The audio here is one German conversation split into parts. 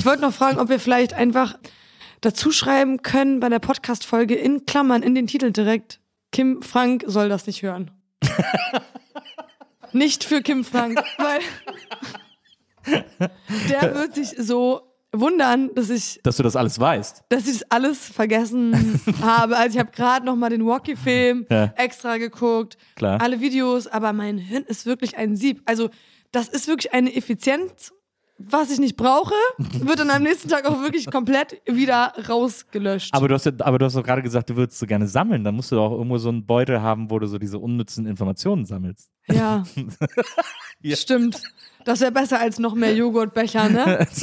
Ich wollte noch fragen, ob wir vielleicht einfach dazu schreiben können bei der Podcast-Folge in Klammern in den Titel direkt. Kim Frank soll das nicht hören. nicht für Kim Frank, weil der wird sich so wundern, dass ich, Dass du das alles weißt. dass ich das alles vergessen habe. Also ich habe gerade noch mal den Walkie-Film Ja. extra geguckt, Klar. alle Videos, aber mein Hirn ist wirklich ein Sieb. Also das ist wirklich eine Effizienz, was ich nicht brauche, wird dann am nächsten Tag auch wirklich komplett wieder rausgelöscht. Aber du hast ja, aber du hast doch gerade gesagt, du würdest so gerne sammeln. Dann musst du doch irgendwo so einen Beutel haben, wo du so diese unnützen Informationen sammelst. ja, Ja. stimmt. Das wäre besser als noch mehr Joghurtbecher, ne?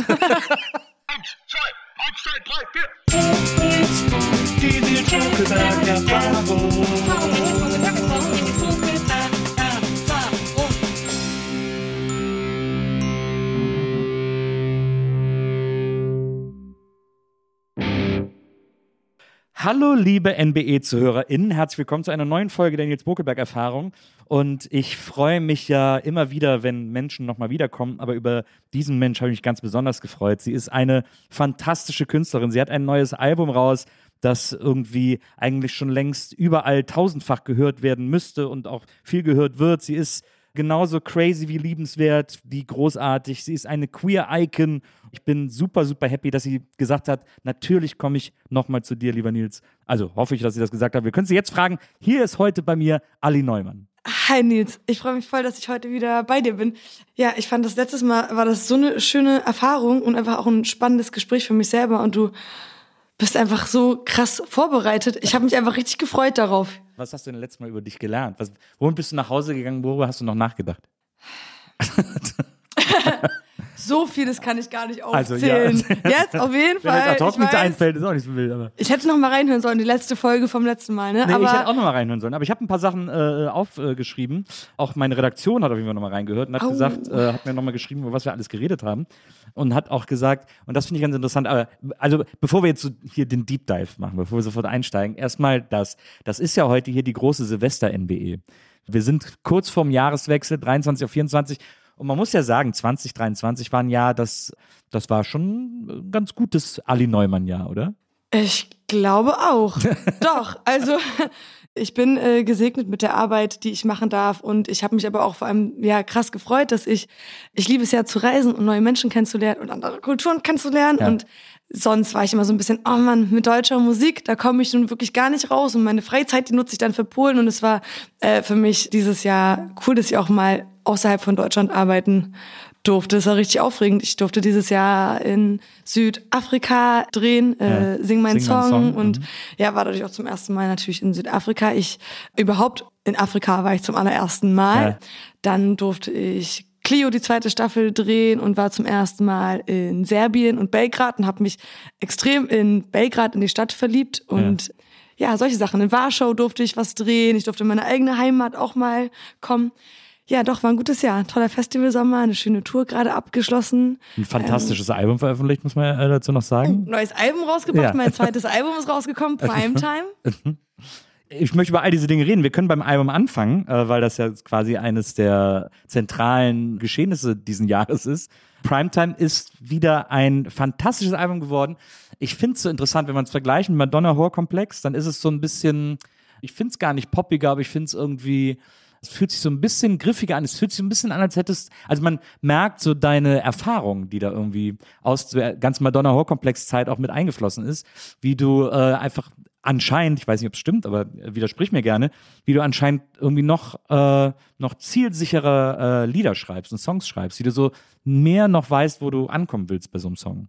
Hallo, liebe NBE-ZuhörerInnen. Herzlich willkommen zu einer neuen Folge der Nils Bokelberg-Erfahrung. Und ich freue mich ja immer wieder, wenn Menschen nochmal wiederkommen. Aber über diesen Mensch habe ich mich ganz besonders gefreut. Sie ist eine fantastische Künstlerin. Sie hat ein neues Album raus, das irgendwie eigentlich schon längst überall tausendfach gehört werden müsste und auch viel gehört wird. Sie ist genauso crazy wie liebenswert, wie großartig. Sie ist eine Queer-Icon. Ich bin super, super happy, dass sie gesagt hat, natürlich komme ich nochmal zu dir, lieber Nils. Also hoffe ich, dass sie das gesagt hat. Wir können sie jetzt fragen. Hier ist heute bei mir Ali Neumann. Hi Nils, ich freue mich voll, dass ich heute wieder bei dir bin. Ja, ich fand das letztes Mal war das so eine schöne Erfahrung und einfach auch ein spannendes Gespräch für mich selber und du bist einfach so krass vorbereitet. Ich habe mich einfach richtig gefreut darauf. Was hast du denn letztes Mal über dich gelernt? Was, wohin bist du nach Hause gegangen? Worüber hast du noch nachgedacht? So vieles kann ich gar nicht Also, aufzählen. ja. Jetzt auf jeden Wenn Fall. jetzt ad hoc Ich, nichts einfällt, ist auch nicht so wild. Aber ich hätte noch mal reinhören sollen, die letzte Folge vom letzten Mal, ne? Nee, Aber ich hätte auch noch mal reinhören sollen. Aber ich habe ein paar Sachen äh, aufgeschrieben. Auch meine Redaktion hat auf jeden Fall noch mal reingehört und hat gesagt, äh, hat mir noch mal geschrieben, über was wir alles geredet haben. Und hat auch gesagt, und das finde ich ganz interessant, aber also bevor wir jetzt so hier den Deep Dive machen, bevor wir sofort einsteigen, erstmal das. Das ist ja heute hier die große Silvester-NBE. Wir sind kurz vorm Jahreswechsel, 23 auf 24. Und man muss ja sagen, 2023 war ein Jahr, das, das war schon ein ganz gutes Ali Neumann-Jahr, oder? Ich glaube auch. Doch, also ich bin äh, gesegnet mit der Arbeit, die ich machen darf und ich habe mich aber auch vor allem ja krass gefreut, dass ich ich liebe es ja zu reisen und neue Menschen kennenzulernen und andere Kulturen kennenzulernen Ja. und sonst war ich immer so ein bisschen oh Mann, mit deutscher Musik, da komme ich nun wirklich gar nicht raus und meine Freizeit, die nutze ich dann für Polen und es war äh, für mich dieses Jahr cool, dass ich auch mal außerhalb von Deutschland arbeiten durfte. Das war richtig aufregend. Ich durfte dieses Jahr in Südafrika drehen, äh, Ja. Sing meinen Sing Song, Song, und mhm. ja, war dadurch auch zum ersten Mal natürlich in Südafrika. Ich überhaupt in Afrika war ich zum allerersten Mal. Ja. Dann durfte ich Clio die zweite Staffel drehen und war zum ersten Mal in Serbien und Belgrad und habe mich extrem in Belgrad in die Stadt verliebt und ja. solche Sachen. In Warschau durfte ich was drehen. Ich durfte in meine eigene Heimat auch mal kommen. Ja, doch, war ein gutes Jahr. Toller Festivalsommer, eine schöne Tour gerade abgeschlossen. Ein fantastisches Album veröffentlicht, muss man äh, dazu noch sagen. Neues Album rausgebracht, Ja. mein zweites Album ist rausgekommen, Primetime. Ich möchte über all diese Dinge reden. Wir können beim Album anfangen, äh, weil das ja quasi eines der zentralen Geschehnisse diesen Jahres ist. Primetime ist wieder ein fantastisches Album geworden. ich finde es so interessant, wenn man es vergleicht mit Madonna Horror-Komplex, dann ist es so ein bisschen, ich finde es gar nicht poppiger, aber ich finde es irgendwie, es fühlt sich so ein bisschen griffiger an. Es fühlt sich ein bisschen an, als hättest, also man merkt so deine Erfahrung, die da irgendwie aus der ganzen Madonna Horror-Komplex Zeit auch mit eingeflossen ist, wie du äh, einfach anscheinend, ich weiß nicht, ob es stimmt, aber widersprich mir gerne, wie du anscheinend irgendwie noch, äh, noch zielsichere äh, Lieder schreibst und Songs schreibst, wie du so mehr noch weißt, wo du ankommen willst bei so einem Song.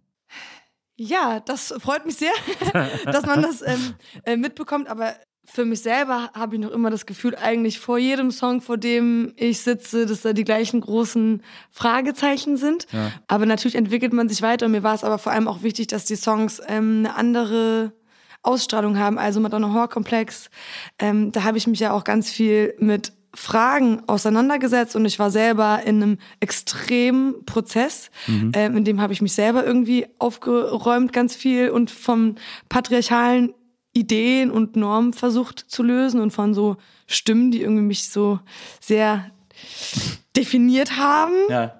Ja, das freut mich sehr, dass man das ähm, äh, mitbekommt, aber für mich selber habe ich noch immer das Gefühl, eigentlich vor jedem Song, vor dem ich sitze, dass da die gleichen großen Fragezeichen sind. Ja. Aber natürlich entwickelt man sich weiter und mir war es aber vor allem auch wichtig, dass die Songs ähm, eine andere Ausstrahlung haben. Also Madonna Horror Komplex, ähm, da habe ich mich ja auch ganz viel mit Fragen auseinandergesetzt und ich war selber in einem extremen Prozess, mhm. ähm, in dem habe ich mich selber irgendwie aufgeräumt ganz viel und vom patriarchalen Ideen und Normen versucht zu lösen und von so Stimmen, die irgendwie mich so sehr definiert haben. Ja.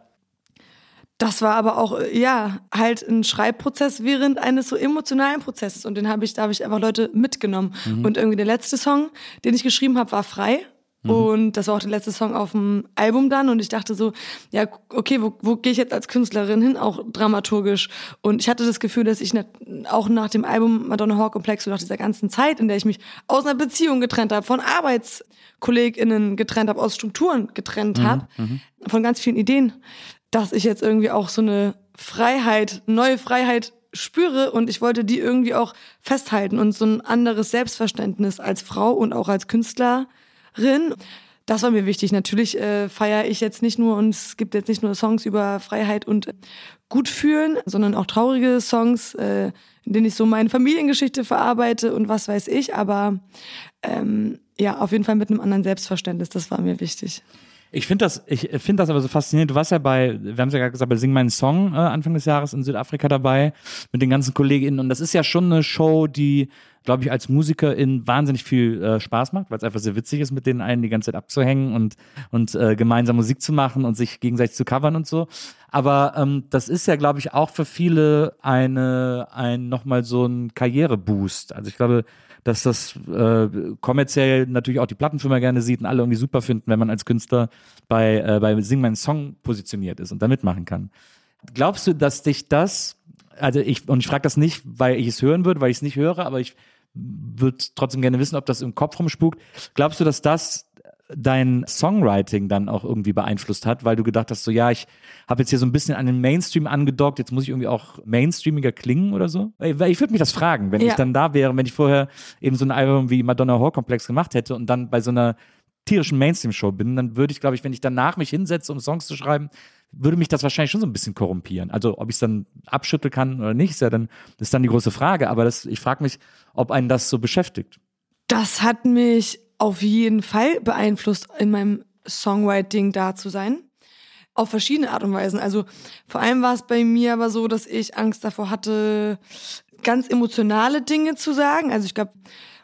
Das war aber auch, ja, halt ein Schreibprozess während eines so emotionalen Prozesses. Und den habe ich, da habe ich einfach Leute mitgenommen. Mhm. Und irgendwie der letzte Song, den ich geschrieben habe, war frei. Mhm. Und das war auch der letzte Song auf dem Album dann. Und ich dachte so, ja, okay, wo, wo gehe ich jetzt als Künstlerin hin, auch dramaturgisch? Und ich hatte das Gefühl, dass ich auch nach dem Album Madonna Hawk Komplex und nach dieser ganzen Zeit, in der ich mich aus einer Beziehung getrennt habe, von ArbeitskollegInnen getrennt habe, aus Strukturen getrennt mhm. habe, mhm. von ganz vielen Ideen, dass ich jetzt irgendwie auch so eine Freiheit, neue Freiheit spüre und ich wollte die irgendwie auch festhalten und so ein anderes Selbstverständnis als Frau und auch als Künstlerin. Das war mir wichtig. Natürlich äh, feiere ich jetzt nicht nur und es gibt jetzt nicht nur Songs über Freiheit und Gutfühlen, sondern auch traurige Songs, äh, in denen ich so meine Familiengeschichte verarbeite und was weiß ich. Aber ähm, ja, auf jeden Fall mit einem anderen Selbstverständnis. Das war mir wichtig. Ich finde das, ich finde das aber so faszinierend. Du warst ja bei, wir haben es ja gerade gesagt, bei Sing meinen Song äh, Anfang des Jahres in Südafrika dabei mit den ganzen KollegInnen. Und das ist ja schon eine Show, die, glaube ich, als Musikerin wahnsinnig viel äh, Spaß macht, weil es einfach sehr witzig ist, mit denen einen die ganze Zeit abzuhängen und, und äh, gemeinsam Musik zu machen und sich gegenseitig zu covern und so. Aber ähm, das ist ja, glaube ich, auch für viele eine, ein nochmal so ein Karriereboost. Also ich glaube, dass das äh, kommerziell natürlich auch die Plattenfirma gerne sieht und alle irgendwie super finden, wenn man als Künstler bei, äh, bei Sing meinen Song positioniert ist und da mitmachen kann. Glaubst du, dass dich das, also ich, und ich frage das nicht, weil ich es hören würde, weil ich es nicht höre, aber ich würde trotzdem gerne wissen, ob das im Kopf rumspukt. Glaubst du, dass das dein Songwriting dann auch irgendwie beeinflusst hat, weil du gedacht hast, so ja, ich habe jetzt hier so ein bisschen an den Mainstream angedockt, jetzt muss ich irgendwie auch mainstreamiger klingen oder so? Ich würde mich das fragen, wenn ja. ich dann da wäre, wenn ich vorher eben so ein Album wie Madonna Horror Komplex gemacht hätte und dann bei so einer tierischen Mainstream-Show bin, dann würde ich, glaube ich, wenn ich danach mich hinsetze, um Songs zu schreiben, würde mich das wahrscheinlich schon so ein bisschen korrumpieren. Also ob ich es dann abschütteln kann oder nicht, ist ja dann, ist dann die große Frage. Aber das, ich frage mich, ob einen das so beschäftigt. Das hat mich auf jeden Fall beeinflusst, in meinem Songwriting da zu sein. Auf verschiedene Art und Weisen. Also vor allem war es bei mir aber so, dass ich Angst davor hatte, ganz emotionale Dinge zu sagen. Also ich glaube,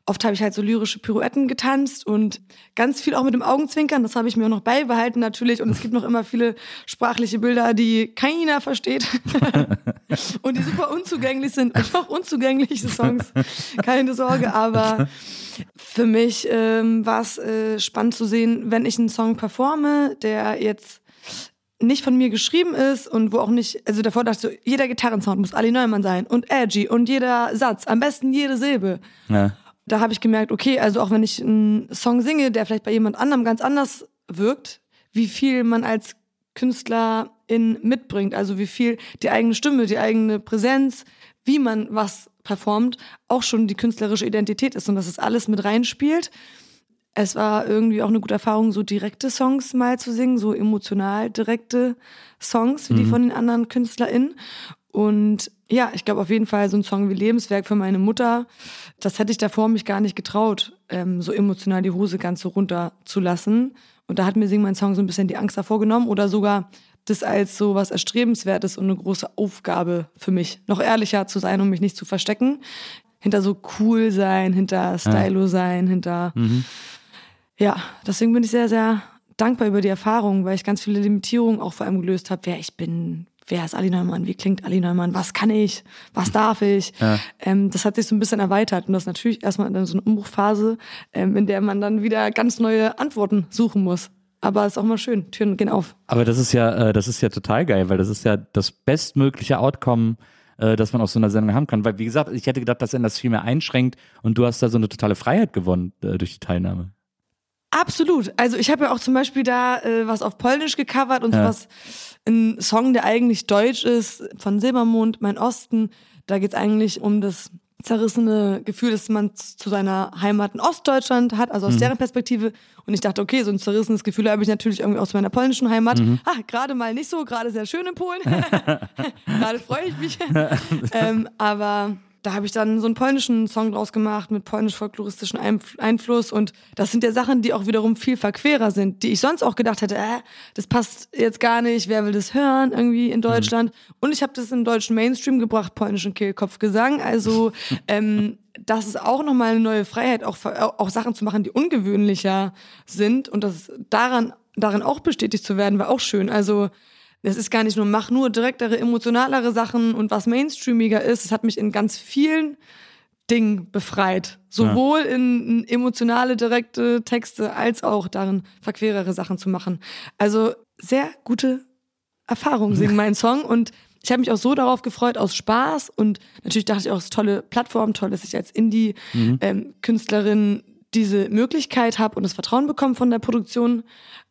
Oft habe ich halt so lyrische Pirouetten getanzt und ganz viel auch mit dem Augenzwinkern. Das habe ich mir auch noch beibehalten natürlich. Und es gibt noch immer viele sprachliche Bilder, die keiner versteht und die super unzugänglich sind. Und auch unzugängliche Songs, keine Sorge. Aber für mich ähm, war es äh, spannend zu sehen, wenn ich einen Song performe, der jetzt nicht von mir geschrieben ist und wo auch nicht, also davor dachte ich so, jeder Gitarrensound muss Ali Neumann sein und edgy und jeder Satz, am besten jede Silbe. Ja da habe ich gemerkt, okay, also auch wenn ich einen Song singe, der vielleicht bei jemand anderem ganz anders wirkt, wie viel man als Künstlerin mitbringt, also wie viel die eigene Stimme, die eigene Präsenz, wie man was performt, auch schon die künstlerische Identität ist und dass es alles mit reinspielt. Es war irgendwie auch eine gute Erfahrung, so direkte Songs mal zu singen, so emotional direkte Songs wie mhm. die von den anderen KünstlerInnen. Und ja, ich glaube auf jeden Fall so ein Song wie Lebenswerk für meine Mutter, das hätte ich davor mich gar nicht getraut, ähm, so emotional die Hose ganz so runter zu lassen. Und da hat mir Sing mein Song so ein bisschen die Angst davor genommen oder sogar das als so was Erstrebenswertes und eine große Aufgabe für mich, noch ehrlicher zu sein, um mich nicht zu verstecken. Hinter so cool sein, hinter Stylo sein, hinter. Mhm. Ja, deswegen bin ich sehr, sehr dankbar über die Erfahrung, weil ich ganz viele Limitierungen auch vor allem gelöst habe, wer ich bin, wer ist Ali Neumann, wie klingt Ali Neumann, was kann ich, was darf ich. Ja. Ähm, das hat sich so ein bisschen erweitert und das ist natürlich erstmal dann so eine Umbruchphase, ähm, in der man dann wieder ganz neue Antworten suchen muss. Aber es ist auch mal schön, Türen gehen auf. Aber das ist ja, äh, das ist ja total geil, weil das ist ja das bestmögliche Outcome, äh, dass man auf so einer Sendung haben kann. Weil, wie gesagt, ich hätte gedacht, dass er das viel mehr einschränkt und du hast da so eine totale Freiheit gewonnen äh, durch die Teilnahme. Absolut. Also ich habe ja auch zum Beispiel da äh, was auf Polnisch gecovert und ja. sowas, ein Song, der eigentlich deutsch ist, von Silbermond, Mein Osten. Da geht's eigentlich um das zerrissene Gefühl, dass man zu seiner Heimat in Ostdeutschland hat, also aus mhm. deren Perspektive. Und ich dachte, okay, so ein zerrissenes Gefühl habe ich natürlich irgendwie aus meiner polnischen Heimat. Mhm. Ah, gerade mal nicht so, gerade sehr schön in Polen. gerade freue ich mich. ähm, aber da habe ich dann so einen polnischen Song draus gemacht mit polnisch-folkloristischen Einfluss. Und das sind ja Sachen, die auch wiederum viel verquerer sind, die ich sonst auch gedacht hätte, äh, das passt jetzt gar nicht, wer will das hören irgendwie in Deutschland? Mhm. und ich habe das in deutschen Mainstream gebracht, polnischen Kehlkopfgesang, also ähm, das ist auch nochmal eine neue Freiheit, auch, auch Sachen zu machen, die ungewöhnlicher sind. Und das daran, darin auch bestätigt zu werden, war auch schön, also es ist gar nicht nur, mach nur direktere, emotionalere Sachen und was mainstreamiger ist. Es hat mich in ganz vielen Dingen befreit. Sowohl ja. in, emotionale, direkte Texte als auch darin verquerere Sachen zu machen. Also sehr gute Erfahrung singen mein Song und ich habe mich auch so darauf gefreut, aus Spaß und natürlich dachte ich auch, es ist eine tolle Plattform, toll, dass ich als Indie-Künstlerin mhm. ähm, diese Möglichkeit habe und das Vertrauen bekomme von der Produktion.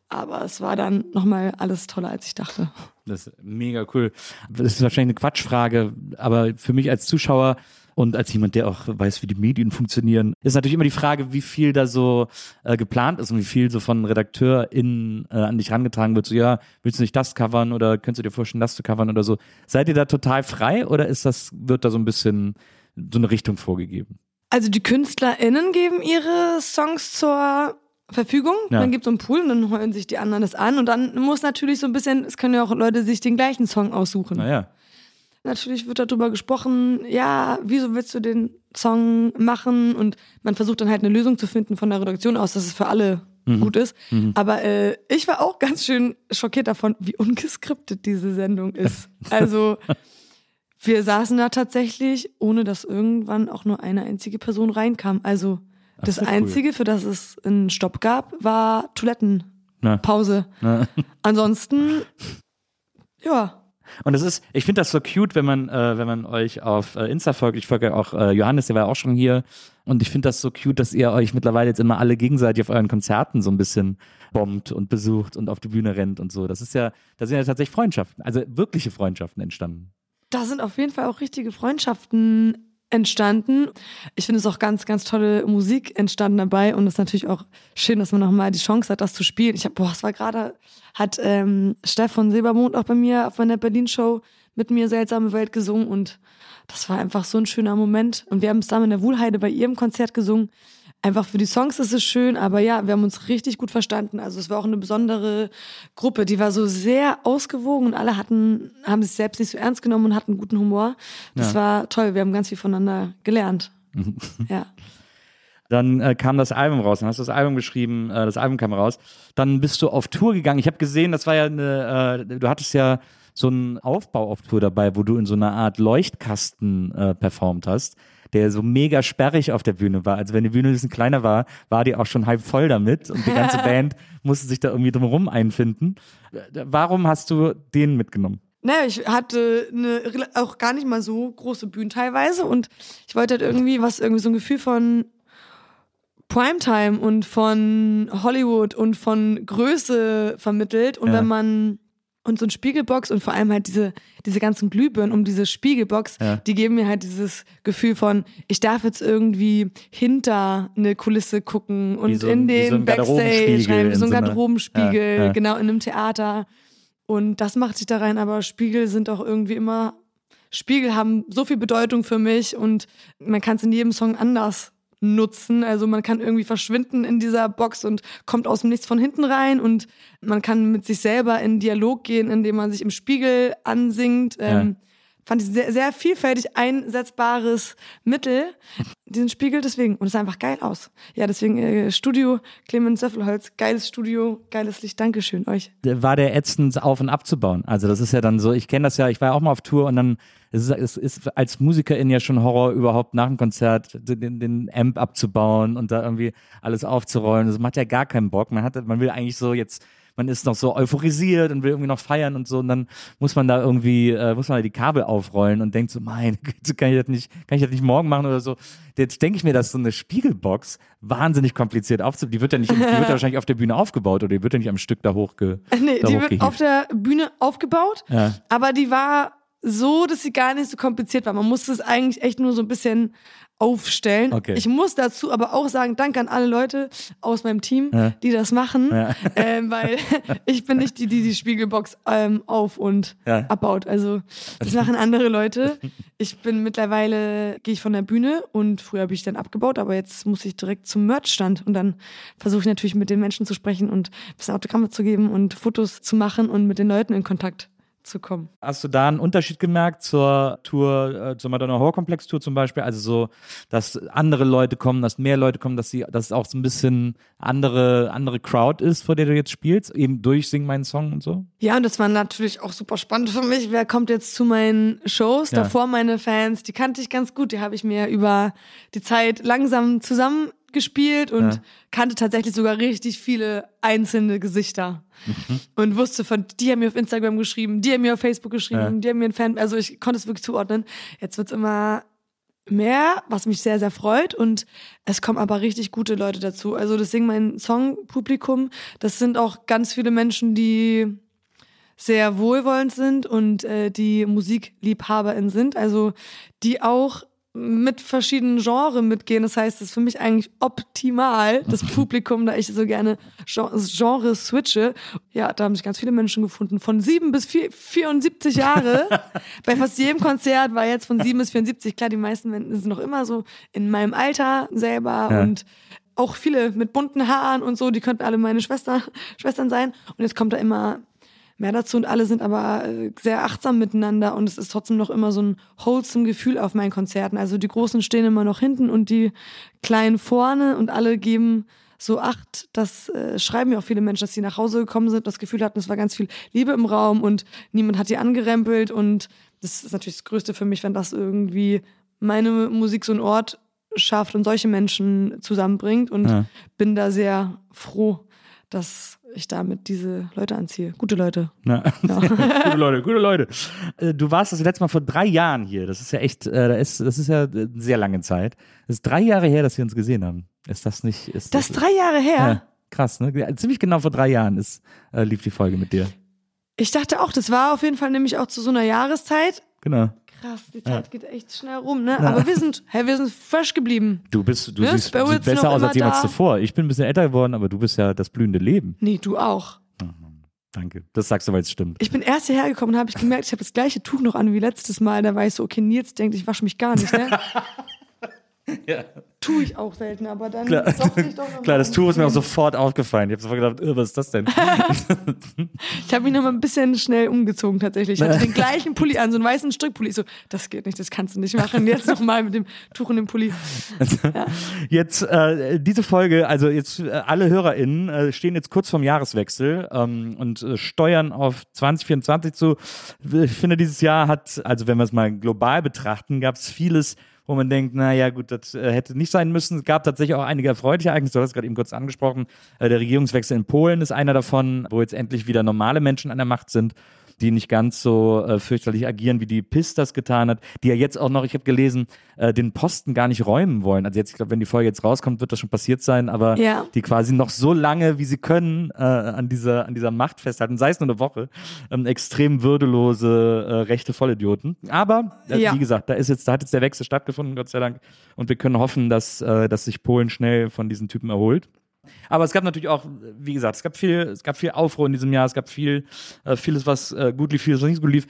Aber es war dann nochmal alles toller, als ich dachte. Das ist mega cool. Das ist wahrscheinlich eine Quatschfrage, aber für mich als Zuschauer und als jemand, der auch weiß, wie die Medien funktionieren, ist natürlich immer die Frage, wie viel da so äh, geplant ist und wie viel so von RedakteurInnen äh, an dich herangetragen wird. So, ja, willst du nicht das covern oder könntest du dir vorstellen, das zu covern oder so. Seid ihr da total frei oder ist das, wird da so ein bisschen so eine Richtung vorgegeben? Also die KünstlerInnen geben ihre Songs zur Verfügung, ja. dann gibt es so einen Pool und dann heulen sich die anderen das an und dann muss natürlich so ein bisschen, es können ja auch Leute sich den gleichen Song aussuchen. Naja. Natürlich wird darüber gesprochen, ja, wieso willst du den Song machen und man versucht dann halt eine Lösung zu finden von der Redaktion aus, dass es für alle mhm. gut ist. Mhm. Aber äh, ich war auch ganz schön schockiert davon, wie ungeskriptet diese Sendung ist. Also wir saßen da tatsächlich, ohne dass irgendwann auch nur eine einzige Person reinkam. Also das Einzige, cool. für das es einen Stopp gab, war Toilettenpause. Ansonsten, ja. Und es ist, ich finde das so cute, wenn man, äh, wenn man euch auf äh, Insta folgt. Ich folge auch äh, Johannes, der war auch schon hier. Und ich finde das so cute, dass ihr euch mittlerweile jetzt immer alle gegenseitig auf euren Konzerten so ein bisschen bombt und besucht und auf die Bühne rennt und so. Das ist ja, da sind ja tatsächlich Freundschaften, also wirkliche Freundschaften entstanden. Da sind auf jeden Fall auch richtige Freundschaften entstanden. Ich finde es auch ganz, ganz tolle Musik entstanden dabei und es ist natürlich auch schön, dass man nochmal die Chance hat, das zu spielen. Ich habe, boah, es war gerade, hat ähm, Stefan Silbermond auch bei mir auf meiner Berlin-Show mit mir Seltsame Welt gesungen und das war einfach so ein schöner Moment. Und wir haben es dann in der Wuhlheide bei ihrem Konzert gesungen einfach für die Songs ist es schön, aber ja, wir haben uns richtig gut verstanden. Also es war auch eine besondere Gruppe, die war so sehr ausgewogen und alle hatten, haben sich selbst nicht so ernst genommen und hatten guten Humor. Das ja. war toll, wir haben ganz viel voneinander gelernt. ja. Dann äh, kam das Album raus, dann hast du das Album geschrieben, äh, das Album kam raus. Dann bist du auf Tour gegangen. Ich habe gesehen, das war ja eine, äh, du hattest ja so einen Aufbau auf Tour dabei, wo du in so einer Art Leuchtkasten äh, performt hast der so mega sperrig auf der Bühne war. Also wenn die Bühne ein bisschen kleiner war, war die auch schon halb voll damit und die ganze Band musste sich da irgendwie drumherum einfinden. Warum hast du den mitgenommen? Naja, ich hatte eine auch gar nicht mal so große Bühne teilweise und ich wollte halt irgendwie was, irgendwie so ein Gefühl von Primetime und von Hollywood und von Größe vermittelt. Und ja. wenn man und so ein Spiegelbox und vor allem halt diese, diese ganzen Glühbirnen um diese Spiegelbox, ja. die geben mir halt dieses Gefühl von, ich darf jetzt irgendwie hinter eine Kulisse gucken und so, in den so Backstage rein, wie so ein Garderobenspiegel, ja, ja. genau, in einem Theater. Und das macht sich da rein, aber Spiegel sind auch irgendwie immer, Spiegel haben so viel Bedeutung für mich und man kann es in jedem Song anders nutzen. Also man kann irgendwie verschwinden in dieser Box und kommt aus dem Nichts von hinten rein und man kann mit sich selber in Dialog gehen, indem man sich im Spiegel ansingt. Ähm, Fand ich sehr, sehr vielfältig einsetzbares Mittel. diesen Spiegel deswegen. Und es sah einfach geil aus. Ja, deswegen äh, Studio Clemens Söffelholz, geiles Studio, geiles Licht. Dankeschön euch. War der ätzend auf und abzubauen? Also das ist ja dann so, ich kenne das ja, ich war ja auch mal auf Tour und dann es ist, es ist als Musikerin ja schon Horror, überhaupt nach dem Konzert den, den Amp abzubauen und da irgendwie alles aufzurollen. Das macht ja gar keinen Bock. Man hat, man will eigentlich so jetzt man ist noch so euphorisiert und will irgendwie noch feiern und so und dann muss man da irgendwie, äh, muss man da die Kabel aufrollen und denkt so, mein Güte, kann ich das nicht, kann ich das nicht morgen machen oder so. Jetzt denke ich mir, dass so eine Spiegelbox wahnsinnig kompliziert aufzubauen. Die wird ja nicht, die wird ja wahrscheinlich auf der Bühne aufgebaut oder die wird ja nicht am Stück da hochge. Nee, da die wird auf der Bühne aufgebaut, Ja. aber die war so, dass sie gar nicht so kompliziert war. Man musste es eigentlich echt nur so ein bisschen aufstellen. Okay. Ich muss dazu aber auch sagen, danke an alle Leute aus meinem Team, Ja. die das machen, Ja. ähm, weil ich bin nicht die, die die Spiegelbox ähm, auf und Ja. abbaut. Also das machen andere Leute. Ich bin mittlerweile, gehe ich von der Bühne und früher habe ich dann abgebaut, aber jetzt muss ich direkt zum Merchstand und dann versuche ich natürlich mit den Menschen zu sprechen und ein bisschen Autogramme zu geben und Fotos zu machen und mit den Leuten in Kontakt zu kommen. Hast du da einen Unterschied gemerkt zur Tour, äh, zur Madonna Horror Komplex Tour zum Beispiel? Also so, dass andere Leute kommen, dass mehr Leute kommen, dass sie, dass es auch so ein bisschen andere, andere Crowd ist, vor der du jetzt spielst, eben durch Sing meinen Song und so? Ja, und das war natürlich auch super spannend für mich. Wer kommt jetzt zu meinen Shows? Ja. Davor meine Fans, die kannte ich ganz gut. Die habe ich mir über die Zeit langsam zusammengespielt und Ja. kannte tatsächlich sogar richtig viele einzelne Gesichter. Mhm. Und wusste von, die haben mir auf Instagram geschrieben, die haben mir auf Facebook geschrieben, Ja. die haben mir ein Fan, also ich konnte es wirklich zuordnen. Jetzt wird's immer mehr, was mich sehr, sehr freut. Und es kommen aber richtig gute Leute dazu. Also das Sing mein Song-Publikum, das sind auch ganz viele Menschen, die sehr wohlwollend sind und äh, die MusikliebhaberInnen sind, also die auch mit verschiedenen Genres mitgehen. Das heißt, es ist für mich eigentlich optimal, das Publikum, da ich so gerne Gen- Genre switche. Ja, da haben sich ganz viele Menschen gefunden. Von sieben bis vier, 74 Jahre. Bei fast jedem Konzert war jetzt von sieben bis 74. Klar, die meisten sind noch immer so in meinem Alter selber Ja. und auch viele mit bunten Haaren und so, die könnten alle meine Schwester, Schwestern sein. Und jetzt kommt da immer mehr dazu und alle sind aber äh, sehr achtsam miteinander und es ist trotzdem noch immer so ein wholesome Gefühl auf meinen Konzerten. Also die Großen stehen immer noch hinten und die Kleinen vorne und alle geben so Acht. Das äh, schreiben mir auch viele Menschen, dass sie nach Hause gekommen sind, das Gefühl hatten, es war ganz viel Liebe im Raum und niemand hat die angerempelt und das ist natürlich das Größte für mich, wenn das irgendwie meine Musik so einen Ort schafft und solche Menschen zusammenbringt und Ja. bin da sehr froh, dass ich damit diese Leute anziehe. Gute Leute. Na, gute Leute, gute Leute. Äh, Du warst das letzte Mal vor drei Jahren hier. Das ist ja echt, äh, das ist ja eine sehr lange Zeit. Das ist drei Jahre her, dass wir uns gesehen haben. Ist das nicht? Ist Das ist drei Jahre her. Ja, krass, ne? Ja, Ziemlich genau vor drei Jahren ist, äh, lief die Folge mit dir. Ich dachte auch, das war auf jeden Fall nämlich auch zu so einer Jahreszeit. Genau. Krass, die Zeit geht echt schnell rum, ne? Aber wir sind, hey, wir sind fresh geblieben. Du bist, du Ne, siehst, siehst besser aus als jemals da. zuvor. Ich bin ein bisschen älter geworden, aber du bist ja das blühende Leben. Nee, du auch. Danke. Das sagst du, weil es stimmt. Ich bin erst hierher gekommen und habe ich gemerkt, ich habe das gleiche Tuch noch an wie letztes Mal. Da war ich so, okay, Nils denkt, ich wasche mich gar nicht, ne? Ja. Tue ich auch selten, aber dann Klar, Klar das Tuch ist mir auch sofort aufgefallen. Ich habe sofort gedacht, was ist das denn? Ich habe mich noch mal ein bisschen schnell umgezogen tatsächlich. Ich hatte den gleichen Pulli an, so einen weißen Strickpulli. Ich so, das geht nicht, das kannst du nicht machen. Jetzt noch mal mit dem Tuch und dem Pulli. Jetzt äh, diese Folge, also jetzt äh, alle HörerInnen äh, stehen jetzt kurz vorm Jahreswechsel ähm, und äh, steuern auf 2024 zu. Ich finde, dieses Jahr hat, also wenn wir es mal global betrachten, gab es vieles, wo man denkt, naja gut, das äh, hätte nicht sein müssen. Es gab tatsächlich auch einige erfreuliche Ereignisse, du hast es gerade eben kurz angesprochen. Äh, der Regierungswechsel in Polen ist einer davon, wo jetzt endlich wieder normale Menschen an der Macht sind die nicht ganz so äh, fürchterlich agieren, wie die PIS das getan hat, die ja jetzt auch noch, ich habe gelesen, äh, den Posten gar nicht räumen wollen. Also jetzt, ich glaube, wenn die Folge jetzt rauskommt, wird das schon passiert sein, aber Ja. die quasi noch so lange, wie sie können, äh, an, dieser, an dieser Macht festhalten, sei es nur eine Woche, ähm, extrem würdelose, äh, rechte Vollidioten. Aber, äh, Ja. wie gesagt, da ist jetzt, da hat jetzt der Wechsel stattgefunden, Gott sei Dank. Und wir können hoffen, dass, äh, dass sich Polen schnell von diesen Typen erholt. Aber es gab natürlich auch, wie gesagt, es gab viel, es gab viel Aufruhr in diesem Jahr, es gab viel, äh, vieles, was äh, gut lief, vieles, was nicht so gut lief.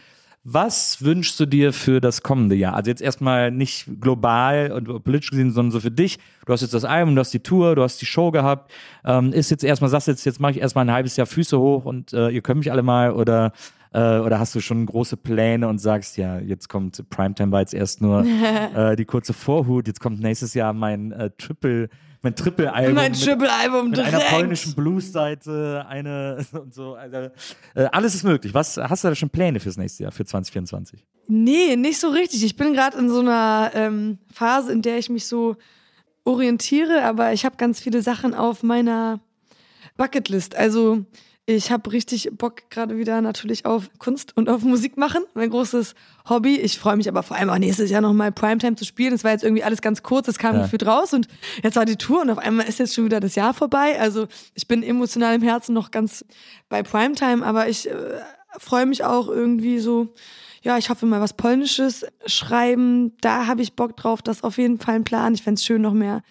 Was wünschst du dir für das kommende Jahr? Also jetzt erstmal nicht global und politisch gesehen, sondern so für dich. Du hast jetzt das Album, du hast die Tour, du hast die Show gehabt. Ähm, ist jetzt erstmal, sagst du jetzt, jetzt mache ich erstmal ein halbes Jahr Füße hoch und äh, ihr könnt mich alle mal oder Äh, oder hast du schon große Pläne und sagst, ja, jetzt kommt Primetime war jetzt erst nur äh, die kurze Vorhut, jetzt kommt nächstes Jahr mein äh, Triple, mein Triple-Album. Mein Triple-Album mit direkt. einer polnischen Blues-Seite, eine und so. Also, äh, alles ist möglich. Was hast du da schon Pläne fürs nächste Jahr, für 2024? Nee, nicht so richtig. Ich bin gerade in so einer ähm, Phase, in der ich mich so orientiere, aber ich habe ganz viele Sachen auf meiner Bucketlist. Also ich habe richtig Bock gerade wieder natürlich auf Kunst und auf Musik machen. Mein großes Hobby. Ich freue mich aber vor allem auch nächstes Jahr nochmal Primetime zu spielen. Es war jetzt irgendwie alles ganz kurz, es kam Ja. gefühlt raus und jetzt war die Tour und auf einmal ist jetzt schon wieder das Jahr vorbei. Also ich bin emotional im Herzen noch ganz bei Primetime, aber ich äh, freue mich auch irgendwie so, ja, ich hoffe mal was Polnisches schreiben. Da habe ich Bock drauf. Das ist auf jeden Fall ein Plan. Ich fänd's schön, noch mehr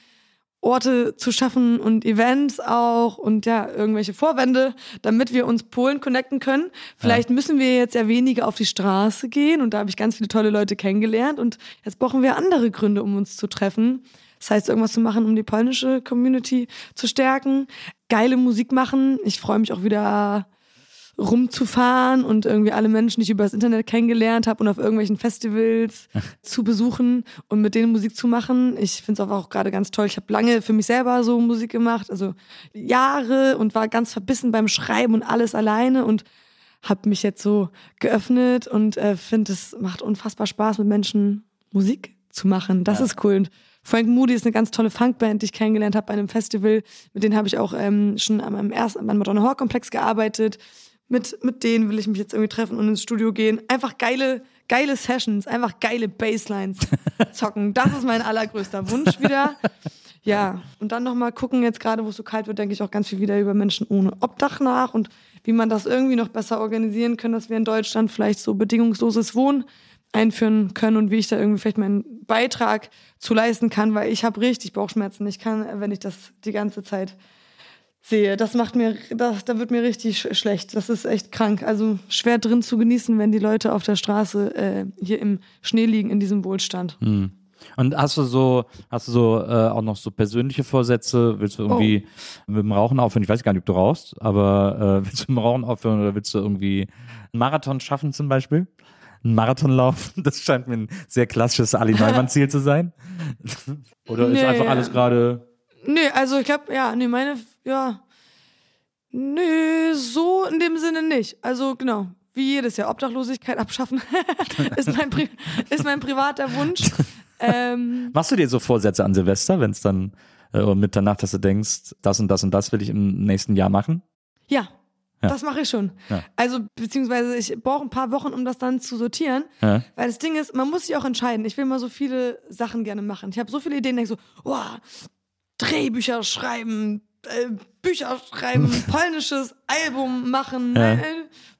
Orte zu schaffen und Events auch und ja, irgendwelche Vorwände, damit wir uns Polen connecten können. Vielleicht müssen wir jetzt ja weniger auf die Straße gehen und da habe ich ganz viele tolle Leute kennengelernt und jetzt brauchen wir andere Gründe, um uns zu treffen. Das heißt, irgendwas zu machen, um die polnische Community zu stärken. Geile Musik machen. Ich freue mich auch wieder rumzufahren und irgendwie alle Menschen, die ich über das Internet kennengelernt habe und auf irgendwelchen Festivals zu besuchen und mit denen Musik zu machen. Ich finde es auch gerade ganz toll. Ich habe lange für mich selber so Musik gemacht, also Jahre und war ganz verbissen beim Schreiben und alles alleine und habe mich jetzt so geöffnet und äh, finde, es macht unfassbar Spaß, mit Menschen Musik zu machen. Das ist cool. Und Frank Moody ist eine ganz tolle Funkband, die ich kennengelernt habe bei einem Festival. Mit denen habe ich auch ähm, schon am, am ersten beim Madonna Hall Komplex gearbeitet. Mit, mit denen will ich mich jetzt irgendwie treffen und ins Studio gehen. Einfach geile, geile Sessions, einfach geile Basslines zocken. Das ist mein allergrößter Wunsch wieder. Ja, und dann nochmal gucken, jetzt gerade, wo es so kalt wird, denke ich auch ganz viel wieder über Menschen ohne Obdach nach und wie man das irgendwie noch besser organisieren kann, dass wir in Deutschland vielleicht so bedingungsloses Wohnen einführen können und wie ich da irgendwie vielleicht meinen Beitrag zu leisten kann, weil ich habe richtig Bauchschmerzen. Ich kann, wenn ich das die ganze Zeit sehe, das macht mir, das, da wird mir richtig sch schlecht. Das ist echt krank. Also schwer drin zu genießen, wenn die Leute auf der Straße äh, hier im Schnee liegen in diesem Wohlstand. Und hast du so, hast du so äh, auch noch so persönliche Vorsätze? Willst du irgendwie mit dem Rauchen aufhören? Ich weiß gar nicht, ob du rauchst, aber äh, willst du mit dem Rauchen aufhören oder willst du irgendwie einen Marathon schaffen zum Beispiel? Einen Marathon laufen? Das scheint mir ein sehr klassisches Ali Neumann-Ziel zu sein. oder ist Nee. einfach alles gerade. Nee, also ich glaube, ja, nee, meine, ja. Nee, so in dem Sinne nicht. Also genau, wie jedes Jahr, Obdachlosigkeit abschaffen ist, mein Pri ist mein privater Wunsch. Ähm, Machst du dir so Vorsätze an Silvester, wenn es dann äh, Mitternacht, dass du denkst, das und das und das will ich im nächsten Jahr machen? ja, Ja. das mache ich schon. Ja. Also, beziehungsweise ich brauche ein paar Wochen, um das dann zu sortieren. Ja. Weil das Ding ist, man muss sich auch entscheiden. Ich will mal so viele Sachen gerne machen. Ich habe so viele Ideen, denke so, wow, Drehbücher schreiben, Bücher schreiben, polnisches Album machen, Ja. äh,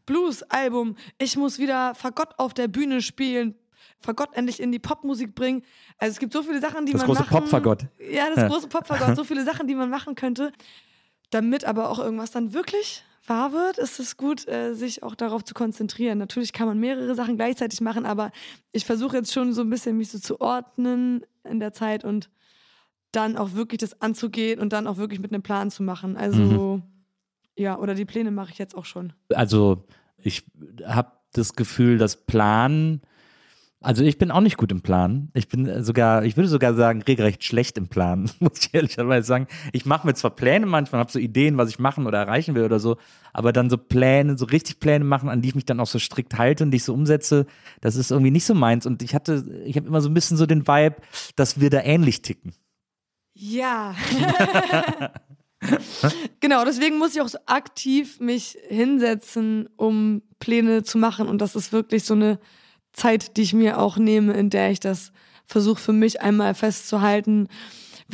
Blues-Album. Ich muss wieder Fagott auf der Bühne spielen, Fagott endlich in die Popmusik bringen. Also es gibt so viele Sachen, die Das man große machen... Popfagott. Ja, das Ja. große Popfagott. So viele Sachen, die man machen könnte. Damit aber auch irgendwas dann wirklich wahr wird, ist es gut, äh, sich auch darauf zu konzentrieren. Natürlich kann man mehrere Sachen gleichzeitig machen, aber ich versuche jetzt schon so ein bisschen mich so zu ordnen in der Zeit und dann auch wirklich das anzugehen und dann auch wirklich mit einem Plan zu machen. Also, ja, oder die Pläne mache ich jetzt auch schon. Also ich habe das Gefühl, dass Plan, also ich bin auch nicht gut im Plan. Ich bin sogar, ich würde sogar sagen, regelrecht schlecht im Plan, muss ich ehrlicherweise sagen. Ich mache mir zwar Pläne manchmal, habe so Ideen, was ich machen oder erreichen will oder so, aber dann so Pläne, so richtig Pläne machen, an die ich mich dann auch so strikt halte und die ich so umsetze, das ist irgendwie nicht so meins. Und ich hatte, ich habe immer so ein bisschen so den Vibe, dass wir da ähnlich ticken. Ja. genau, deswegen muss ich auch so aktiv mich hinsetzen, um Pläne zu machen. Und das ist wirklich so eine Zeit, die ich mir auch nehme, in der ich das versuche für mich einmal festzuhalten.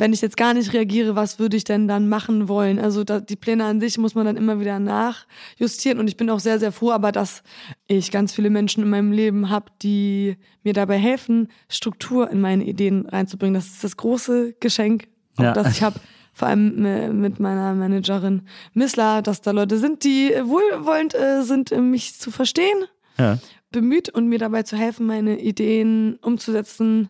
Wenn ich jetzt gar nicht reagiere, was würde ich denn dann machen wollen? Also da, die Pläne an sich muss man dann immer wieder nachjustieren. Und ich bin auch sehr, sehr froh, aber dass ich ganz viele Menschen in meinem Leben habe, die mir dabei helfen, Struktur in meine Ideen reinzubringen. Das ist das große Geschenk, Ja. das ich habe. Vor allem mit meiner Managerin Missla, dass da Leute sind, die wohlwollend äh, sind, äh, mich zu verstehen Ja. bemüht und mir dabei zu helfen, meine Ideen umzusetzen,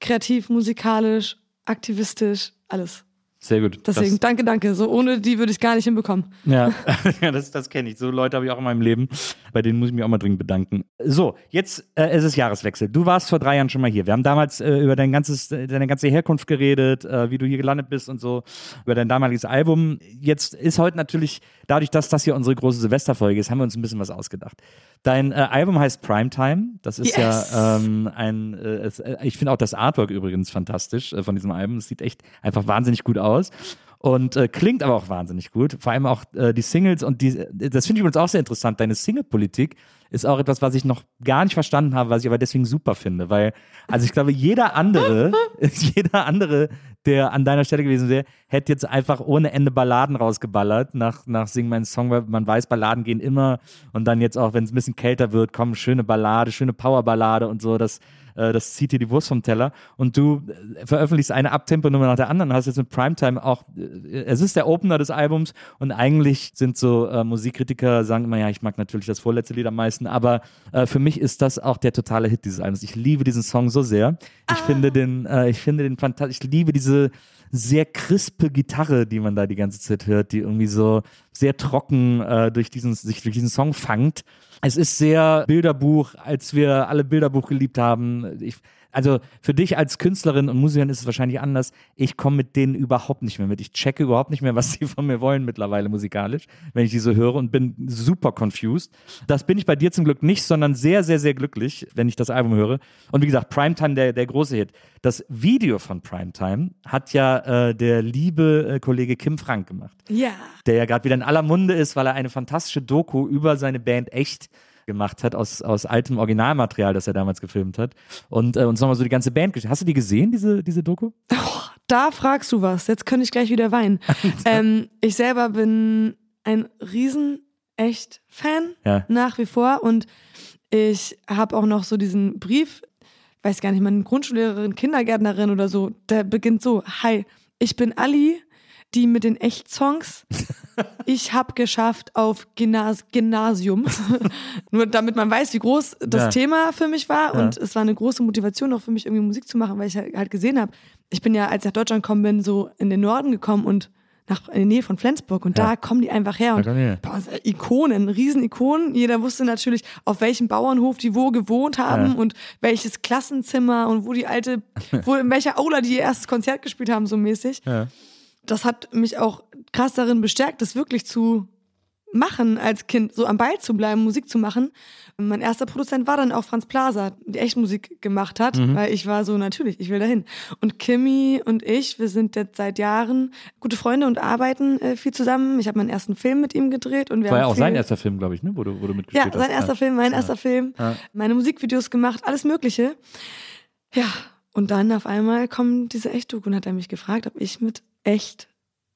kreativ, musikalisch, aktivistisch, alles. Sehr gut. Deswegen, das, danke, danke. So ohne die würde ich gar nicht hinbekommen. Ja, das, das kenne ich. So Leute habe ich auch in meinem Leben. Bei denen muss ich mich auch mal dringend bedanken. So, jetzt äh, ist es Jahreswechsel. Du warst vor drei Jahren schon mal hier. Wir haben damals äh, über dein ganzes, deine ganze Herkunft geredet, äh, wie du hier gelandet bist und so, über dein damaliges Album. Jetzt ist heute natürlich, dadurch, dass das hier unsere große Silvesterfolge ist, haben wir uns ein bisschen was ausgedacht. Dein äh, Album heißt Primetime. Das ist Yes. ja ähm, ein, äh, es, äh, ich finde auch das Artwork übrigens fantastisch äh, von diesem Album. Es sieht echt einfach wahnsinnig gut aus. Und äh, klingt aber auch wahnsinnig gut. Vor allem auch äh, die Singles und die, das finde ich übrigens auch sehr interessant. Deine Single-Politik ist auch etwas, was ich noch gar nicht verstanden habe, was ich aber deswegen super finde. Weil, also ich glaube, jeder andere, jeder andere, der an deiner Stelle gewesen wäre, hätte jetzt einfach ohne Ende Balladen rausgeballert nach, nach Sing meinen Song, weil man weiß, Balladen gehen immer. Und dann jetzt auch, wenn es ein bisschen kälter wird, kommen schöne Ballade, schöne Powerballade und so. Das, äh, das zieht dir die Wurst vom Teller. Und du äh, veröffentlichst eine Abtempo-Nummer nach der anderen hast jetzt mit Primetime auch, äh, es ist der Opener des Albums und eigentlich sind so äh, Musikkritiker, sagen immer, ja, ich mag natürlich das vorletzte Lied am meisten, aber für mich ist das auch der totale Hit dieses Albums. Ich liebe diesen Song so sehr. Ich finde den, ich finde den fantastisch, ich liebe diese sehr crispe Gitarre, die man da die ganze Zeit hört, die irgendwie so sehr trocken durch diesen, sich durch diesen Song fangt. Es ist sehr Bilderbuch, als wir alle Bilderbuch geliebt haben. Ich, also für dich als Künstlerin und Musikerin ist es wahrscheinlich anders. Ich komme mit denen überhaupt nicht mehr mit. Ich checke überhaupt nicht mehr, was sie von mir wollen mittlerweile musikalisch, wenn ich die so höre und bin super confused. Das bin ich bei dir zum Glück nicht, sondern sehr, sehr, sehr glücklich, wenn ich das Album höre. Und wie gesagt, Primetime, der, der große Hit. Das Video von Primetime hat ja äh, der liebe äh, Kollege Kim Frank gemacht Ja. der ja gerade wieder in aller Munde ist, weil er eine fantastische Doku über seine Band echt gemacht hat, aus, aus altem Originalmaterial, das er damals gefilmt hat. Und äh, uns nochmal so die ganze Band gesch- Hast du die gesehen, diese, diese Doku? Da fragst du was. Jetzt könnte ich gleich wieder weinen. ähm, ich selber bin ein riesen echt Fan Ja. nach wie vor und ich habe auch noch so diesen Brief, weiß gar nicht, meine Grundschullehrerin, Kindergärtnerin oder so, der beginnt so: Hi, ich bin Ali, die mit den Echt-Songs. Ich habe geschafft auf Gymnas Gymnasium. Nur damit man weiß, wie groß das Ja. Thema für mich war. Ja. Und es war eine große Motivation auch für mich, irgendwie Musik zu machen, weil ich halt halt gesehen habe, ich bin ja, als ich nach Deutschland gekommen bin, so in den Norden gekommen und nach in die Nähe von Flensburg und Ja. da kommen die einfach her und boah, Ikonen, Riesenikonen. Jeder wusste natürlich, auf welchem Bauernhof die wo gewohnt haben Ja. und welches Klassenzimmer und wo die alte, wo in welcher Aula die ihr erstes Konzert gespielt haben, so mäßig. Ja. Das hat mich auch krass darin bestärkt, das wirklich zu machen als Kind, so am Ball zu bleiben, Musik zu machen. Und mein erster Produzent war dann auch Franz Plaza, die echt Musik gemacht hat, Mhm. weil ich war so, natürlich, ich will dahin. Und Kimi und ich, wir sind jetzt seit Jahren gute Freunde und arbeiten äh, viel zusammen. Ich habe meinen ersten Film mit ihm gedreht und wir War ja auch sein viel- erster Film, glaube ich, ne? wo, du, wo du ja, mitgespielt hast. sein erster Film, mein erster Film, Ja. meine Musikvideos gemacht, alles Mögliche. Ja, und dann auf einmal kommt diese Echt-Doku und hat er mich gefragt, ob ich mit echt,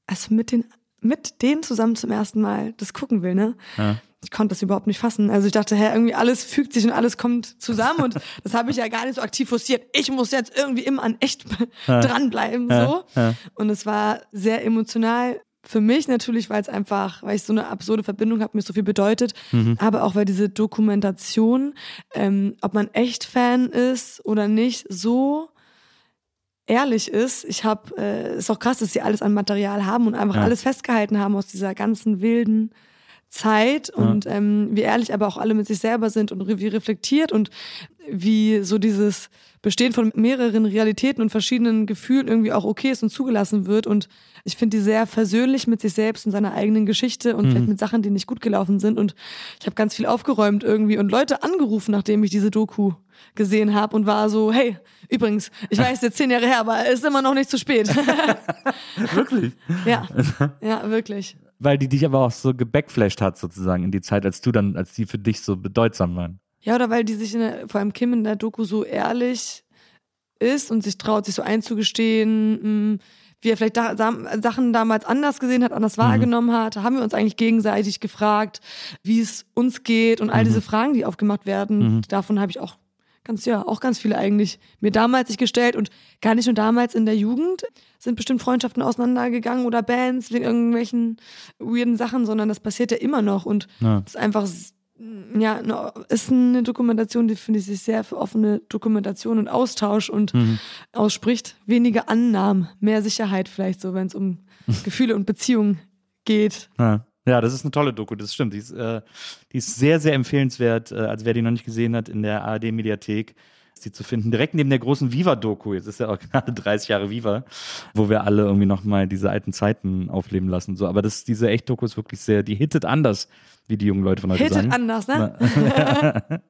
also mit den, mit denen zusammen zum ersten Mal das gucken will, ne? Ja. Ich konnte das überhaupt nicht fassen. Also ich dachte, hä, irgendwie alles fügt sich und alles kommt zusammen und das habe ich ja gar nicht so aktiv forciert. Ich muss jetzt irgendwie immer an echt dranbleiben, so. Ja. Und es war sehr emotional für mich natürlich, weil es einfach, weil ich so eine absurde Verbindung habe, mir so viel bedeutet, Mhm. aber auch weil diese Dokumentation, ähm, ob man echt Fan ist oder nicht, so ehrlich ist. Ich habe, äh, ist auch krass, dass sie alles an Material haben und einfach Ja. alles festgehalten haben aus dieser ganzen wilden Zeit und ähm, wie ehrlich aber auch alle mit sich selber sind und wie reflektiert und wie so dieses Bestehen von mehreren Realitäten und verschiedenen Gefühlen irgendwie auch okay ist und zugelassen wird. Und ich finde die sehr versöhnlich mit sich selbst und seiner eigenen Geschichte und vielleicht mit Sachen, die nicht gut gelaufen sind. Und ich habe ganz viel aufgeräumt irgendwie und Leute angerufen, nachdem ich diese Doku gesehen habe und war so, hey, übrigens, ich weiß jetzt zehn Jahre her, aber es ist immer noch nicht zu spät. Wirklich? ja, ja, wirklich. Weil die dich aber auch so gebackflasht hat, sozusagen, in die Zeit, als du dann, als die für dich so bedeutsam waren. Ja, oder weil die sich in der, vor allem Kim in der Doku so ehrlich ist und sich traut, sich so einzugestehen, mh, wie er vielleicht da, Sachen damals anders gesehen hat, anders wahrgenommen hat. Haben wir uns eigentlich gegenseitig gefragt, wie es uns geht und all diese Fragen, die aufgemacht werden. Davon habe ich auch ganz, ja, auch ganz viele eigentlich mir damals sich gestellt und gar nicht nur damals in der Jugend sind bestimmt Freundschaften auseinandergegangen oder Bands wegen irgendwelchen weirden Sachen, sondern das passiert ja immer noch und Ja. ist einfach ja, ist eine Dokumentation, die finde ich sich sehr für offene Dokumentation und Austausch und Mhm. ausspricht. Weniger Annahmen, mehr Sicherheit vielleicht so, wenn es um Gefühle und Beziehungen geht. Ja. Ja, das ist eine tolle Doku, das stimmt. Die ist, äh, die ist sehr, sehr empfehlenswert. Äh, also wer die noch nicht gesehen hat, in der ARD-Mediathek ist die zu finden. Direkt neben der großen Viva-Doku. Jetzt ist ja auch gerade 30 Jahre Viva, wo wir alle irgendwie nochmal diese alten Zeiten aufleben lassen. So, aber das, diese Echt-Doku ist wirklich sehr, die hittet anders, wie die jungen Leute von heute Hittet sagen. anders, ne?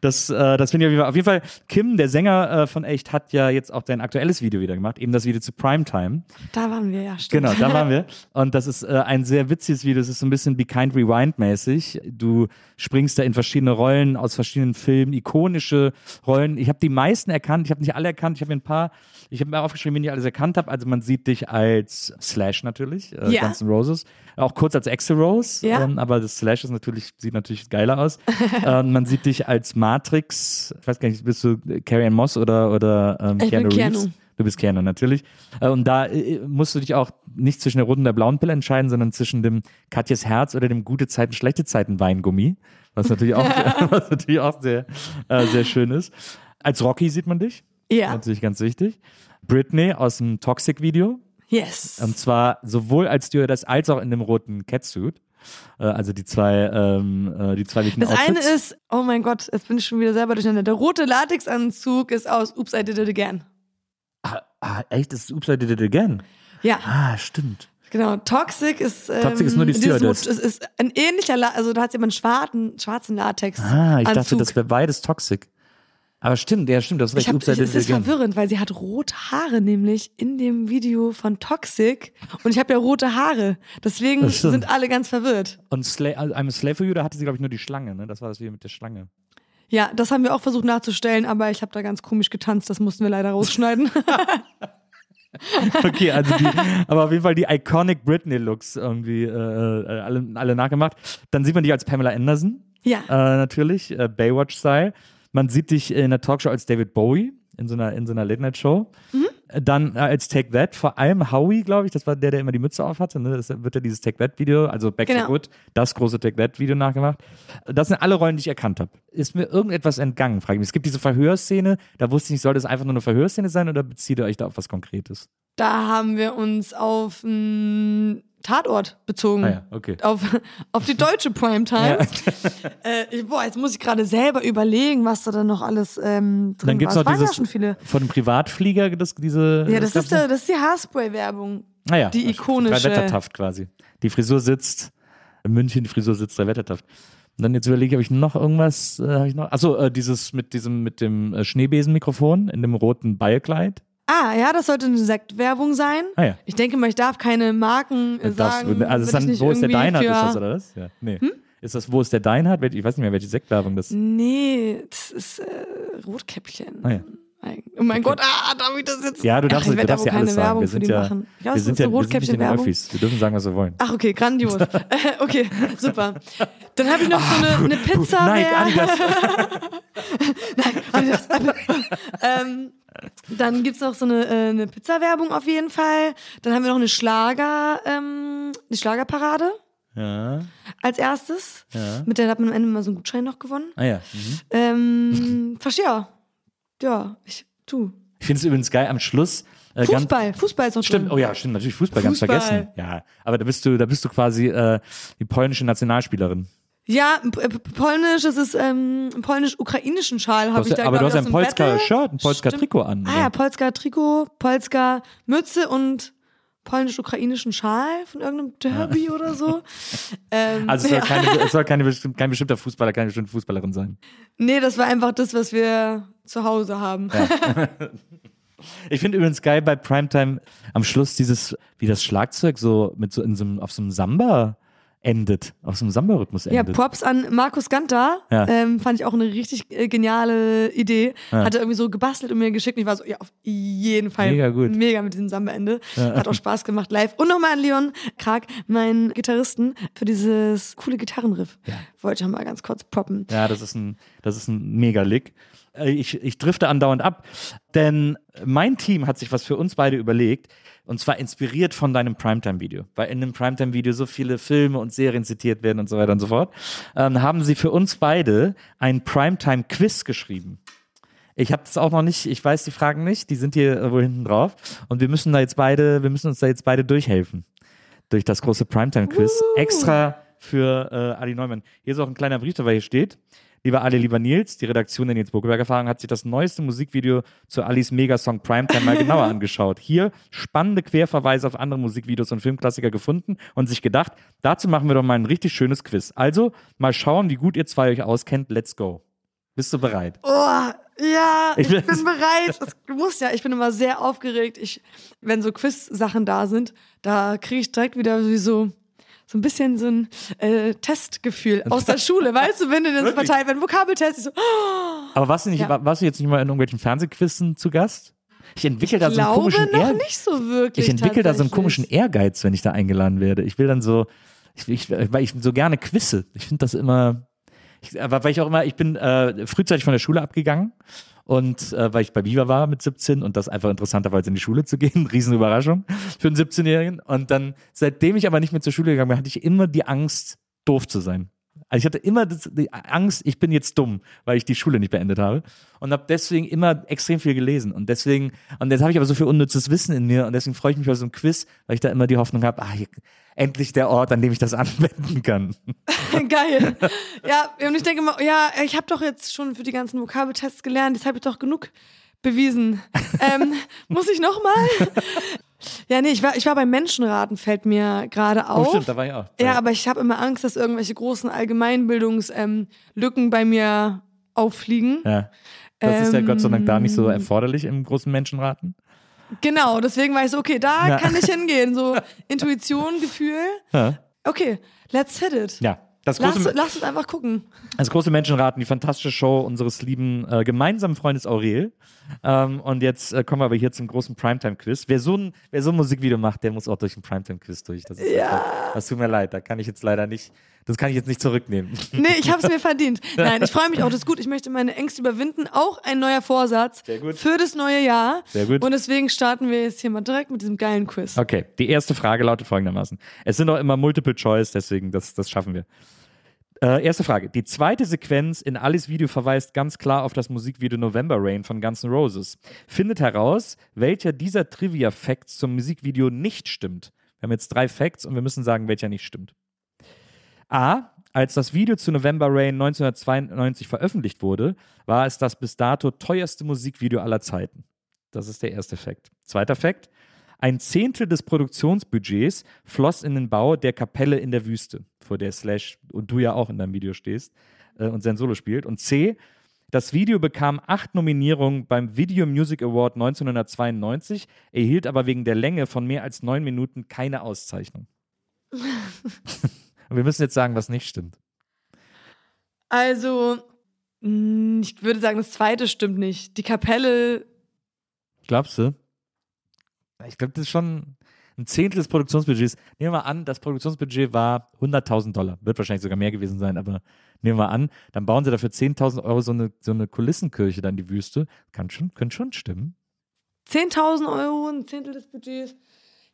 Das, äh, das finde ich auf jeden Fall. Auf jeden Fall, Kim, der Sänger äh, von Echt, hat ja jetzt auch sein aktuelles Video wieder gemacht, eben das Video zu Primetime. Da waren wir, ja, stimmt. Genau, da waren wir. Und das ist äh, ein sehr witziges Video. Das ist so ein bisschen Be Kind Rewind mäßig. Du springst da in verschiedene Rollen aus verschiedenen Filmen, ikonische Rollen. Ich habe die meisten erkannt. Ich habe nicht alle erkannt. Ich habe mir ein paar, ich habe mir aufgeschrieben, wenn ich alles erkannt habe. Also man sieht dich als Slash natürlich, äh, Ja. Guns N' Roses. Auch kurz als Axel Rose. Ja. Ähm, aber das Slash ist natürlich, sieht natürlich geiler aus. ähm, man sieht dich als Matrix. Ich weiß gar nicht, bist du Carrie Ann Moss oder, oder ähm, Ich bin Keanu Reeves? Keanu. Du bist Keanu, natürlich. Äh, Und da äh, musst du dich auch nicht zwischen der roten und der blauen Pille entscheiden, sondern zwischen dem Katjes Herz oder dem gute Zeiten, schlechte Zeiten Weingummi. Was natürlich auch, was natürlich auch sehr, äh, sehr schön ist. Als Rocky sieht man dich. Ja, Natürlich ganz wichtig. Britney aus dem Toxic-Video. yes. Und zwar sowohl als Stewardess als auch in dem roten Catsuit. Äh, Also die zwei, ähm, äh, die zwei Das eine Outfits. ist, oh mein Gott, jetzt bin ich schon wieder selber durcheinander. Der rote Latexanzug ist aus Oops, I Did It Again. Ah, ah, echt? Das ist Oops, I Did It Again. Ja, Ah, stimmt. genau. Toxic ist. Ähm, Toxic ist nur die Stewardess. Es ist ein ähnlicher, La also da hat jemand einen schwarzen, schwarzen Latex. Ah, ich dachte, Anzug. das wäre beides Toxic. Aber stimmt, ja, stimmt, das ist recht. Hab, ich, es ist again. verwirrend, weil sie hat rote Haare nämlich in dem Video von Toxic und ich habe ja rote Haare. Deswegen sind alle ganz verwirrt. Und Sla also I'm a Slave for You, da hatte sie, glaube ich, nur die Schlange, ne? Das war das Video mit der Schlange. Ja, das haben wir auch versucht nachzustellen, aber ich habe da ganz komisch getanzt. Das mussten wir leider rausschneiden. Okay, also die, aber auf jeden Fall die iconic Britney-Looks irgendwie äh, äh, alle, alle nachgemacht. Dann sieht man dich als Pamela Anderson, ja. äh, natürlich, äh, Baywatch-Style. Man sieht dich in der Talkshow als David Bowie in so einer, in so einer Late-Night-Show. Mhm. Äh, Dann äh, als Take That, vor allem Howie, glaube ich, das war der, der immer die Mütze auf hatte. Ne? Das wird ja dieses Take That-Video, also Back Genau. for Good, das große Take That-Video nachgemacht. Das sind alle Rollen, die ich erkannt habe. Ist mir irgendetwas entgangen, frage ich mich. Es gibt diese Verhörszene, da wusste ich nicht, soll das einfach nur eine Verhörszene sein oder bezieht ihr euch da auf was Konkretes? Da haben wir uns auf einen Tatort bezogen. Ah ja, okay. Auf, auf die deutsche Primetime. äh, ich, boah, jetzt muss ich gerade selber überlegen, was da dann noch alles ähm, drin Dann noch Es ja dieses schon viele. von dem Privatflieger, das, diese. Ja, das, ist, gab's der, das ist die Haarspray-Werbung. noch? ah, ja, die das ikonische- Wettertaft quasi. Die Frisur sitzt, in München, die Frisur sitzt, drei Wettertaft. Und dann jetzt überlege ich, habe ich noch irgendwas, äh, habe ich noch, achso, äh, dieses mit diesem, mit dem äh, Schneebesenmikrofon in dem roten Ballkleid. Ah, ja, das sollte eine Sektwerbung sein. Ah ja. Ich denke mal, ich darf keine Marken äh, darfst sagen. also ist dann, wo ist der Deinhard, für- Hm? ist das, oder was? Ja, nee. Ist das, wo ist der Deinhard? Ich weiß nicht mehr, welche Sektwerbung das Nee, das ist äh, Rotkäppchen. Ah ja. Oh mein Gott, ah, darf ich das jetzt? Ja, du darfst, Ach, ich du darfst da ja alles sagen. Werbung Wir für sind die ja, machen. Ja, wir sind ist ja, wir sind nicht in den Rotkäppchen-Werbung. Öffis. Wir dürfen sagen, was wir wollen. Ach, okay, grandios. Okay, super. Dann habe ich noch so eine, eine Pizza. Nike, Adidas. Adidas. ähm, dann gibt's noch so eine, äh, eine Pizza-Werbung auf jeden Fall. Dann haben wir noch eine Schlager, ähm, eine Schlagerparade Ja. als erstes. Ja. Mit der hat man am Ende mal so einen Gutschein noch gewonnen. Ah ja. Mhm. Ähm, verstehe. Ja. Ja, ich tu. Ich finde es übrigens geil am Schluss. Äh, ganz- Fußball, Fußball ist noch Stimmt, drin. oh ja, stimmt, natürlich Fußball, ganz Fußball. vergessen. Ja, aber da bist du, da bist du quasi äh, die polnische Nationalspielerin. Ja, polnisch, es ist ähm, polnisch-ukrainischen Schal habe ich da aber du hast ein aus dem Polska Battle. Shirt, ein Polska Stimmt. Trikot an. Ah ja, Polska Trikot, Polska Mütze und polnisch-ukrainischen Schal von irgendeinem Derby oder so. Ähm, Also es soll, ja. keine, es soll keine, bestimm- kein bestimmter Fußballer, keine bestimmte Fußballerin sein. Nee, das war einfach das, was wir zu Hause haben. Ich finde übrigens geil bei Primetime am Schluss dieses, wie das Schlagzeug so mit so in so einem, auf so einem Samba endet, auf so einem Samba-Rhythmus Ja, endet. Props an Markus Ganter. Ja. Ähm, fand ich auch eine richtig äh, geniale Idee. Ja. Hat er irgendwie so gebastelt und mir geschickt. Und ich war so, ja, auf jeden Fall. Mega gut. Mega mit diesem Samba-Ende. Hat auch Spaß gemacht live. Und nochmal an Leon Krag, meinen Gitarristen, für dieses coole Gitarrenriff. Wollte ich mal ganz kurz proppen. Ja, das ist ein, das ist ein Mega-Lick. Äh, Ich, ich drifte andauernd ab, denn mein Team hat sich was für uns beide überlegt und zwar inspiriert von deinem Primetime-Video, weil in dem Primetime-Video so viele Filme und Serien zitiert werden und so weiter und so fort, ähm, haben sie für uns beide ein Primetime-Quiz geschrieben. Ich habe das auch noch nicht, ich weiß die Fragen nicht, die sind hier äh, wohl hinten drauf und wir müssen da jetzt beide, wir müssen uns da jetzt beide durchhelfen durch das große Primetime-Quiz. Extra für äh, Ali Neumann. Hier ist auch ein kleiner Brief, dabei hier steht. Lieber Ali, lieber Nils, die Redaktion der Nils Buckelberg Erfahrung hat sich das neueste Musikvideo zu Alis Megasong Primetime mal genauer angeschaut. Hier spannende Querverweise auf andere Musikvideos und Filmklassiker gefunden und sich gedacht, dazu machen wir doch mal ein richtig schönes Quiz. Also mal schauen, wie gut ihr zwei euch auskennt. Let's go. Bist du bereit? Oh, ja, Ich ich, bin- bereit. Das, du musst ja, ich bin immer sehr aufgeregt. Ich, wenn so Quiz-Sachen da sind, da kriege ich direkt wieder wie so, so ein bisschen so ein äh, Testgefühl aus der Schule. Weißt du, wenn du Wirklich? verteilt, wenn Vokabeltest, ich so, Aber warst du, nicht, Ja. war- warst du jetzt nicht mal in irgendwelchen Fernsehquizzen zu Gast? Ich entwickle da so einen komischen noch Ehr nicht so. Ich entwickle da so einen komischen Ehrgeiz, wenn ich da eingeladen werde. Ich will dann so, ich, ich, weil ich so gerne quizze. Ich finde das immer, ich, aber weil ich auch immer, ich bin äh, frühzeitig von der Schule abgegangen und äh, weil ich bei Viva war mit 17 und das einfach interessanterweise in die Schule zu gehen, Riesenüberraschung für einen 17-Jährigen. Und dann, seitdem ich aber nicht mehr zur Schule gegangen bin, hatte ich immer die Angst, doof zu sein. Also ich hatte immer das, die Angst, ich bin jetzt dumm, weil ich die Schule nicht beendet habe und habe deswegen immer extrem viel gelesen und deswegen und jetzt habe ich aber so viel unnützes Wissen in mir und deswegen freue ich mich auf so ein Quiz, weil ich da immer die Hoffnung habe, ah, hier, endlich der Ort, an dem ich das anwenden kann. Geil. Ja, und ich denke immer, ja, ich habe doch jetzt schon für die ganzen Vokabeltests gelernt, jetzt habe ich doch genug bewiesen. ähm, muss ich noch mal? Ja, nee, ich war, ich war beim Menschenraten, fällt mir gerade Oh, auf. stimmt, da war ich auch. ja, aber ich habe immer Angst, dass irgendwelche großen Allgemeinbildungslücken ähm, bei mir auffliegen. ja. Das ist ja Gott sei Dank da nicht so Ähm. erforderlich im großen Menschenraten. Genau, deswegen war ich so, okay, da Ja. kann ich hingehen. So Intuition, Gefühl. Ja. Okay, let's hit it. ja. Das Lass, große, lass uns einfach gucken. Das große Menschenraten, die fantastische Show unseres lieben äh, gemeinsamen Freundes Aurel. Ähm, und jetzt äh, kommen wir aber hier zum großen Primetime-Quiz. Wer, so ein- wer so ein Musikvideo macht, der muss auch durch ein Primetime-Quiz durch. Das, ist Ja. einfach, das tut mir leid, da kann ich jetzt leider nicht, das kann ich jetzt nicht zurücknehmen. Nee, ich habe es mir verdient. Nein, ich freue mich auch, das ist gut. Ich möchte meine Ängste überwinden. Auch ein neuer Vorsatz Sehr gut. für das neue Jahr. Sehr gut. Und deswegen starten wir jetzt hier mal direkt mit diesem geilen Quiz. Okay, die erste Frage lautet folgendermaßen. Es sind auch immer Multiple Choice, deswegen, das, das schaffen wir. Äh, erste Frage. Die zweite Sequenz in Alice Video verweist ganz klar auf das Musikvideo November Rain von Guns N' Roses. Findet heraus, welcher dieser Trivia-Facts zum Musikvideo nicht stimmt. Wir haben jetzt drei Facts und wir müssen sagen, welcher nicht stimmt. A. Als das Video zu November Rain 1992 veröffentlicht wurde, war es das bis dato teuerste Musikvideo aller Zeiten. Das ist der erste Fakt. Zweiter Fakt. Ein Zehntel des Produktionsbudgets floss in den Bau der Kapelle in der Wüste, vor der Slash und du ja auch in deinem Video stehst äh, und sein Solo spielt. Und C. Das Video bekam acht Nominierungen beim Video Music Award 1992, erhielt aber wegen der Länge von mehr als neun Minuten keine Auszeichnung. und wir müssen jetzt sagen, was nicht stimmt. Also, mh, ich würde sagen, das zweite stimmt nicht. Die Kapelle, Glaubst du? Ich glaube, das ist schon ein Zehntel des Produktionsbudgets. Nehmen wir mal an, das Produktionsbudget war 100.000 Dollar. Wird wahrscheinlich sogar mehr gewesen sein, aber nehmen wir an, dann bauen sie dafür 10.000 Euro so eine, so eine Kulissenkirche dann in die Wüste. Kann schon, könnte schon stimmen. 10.000 Euro, ein Zehntel des Budgets.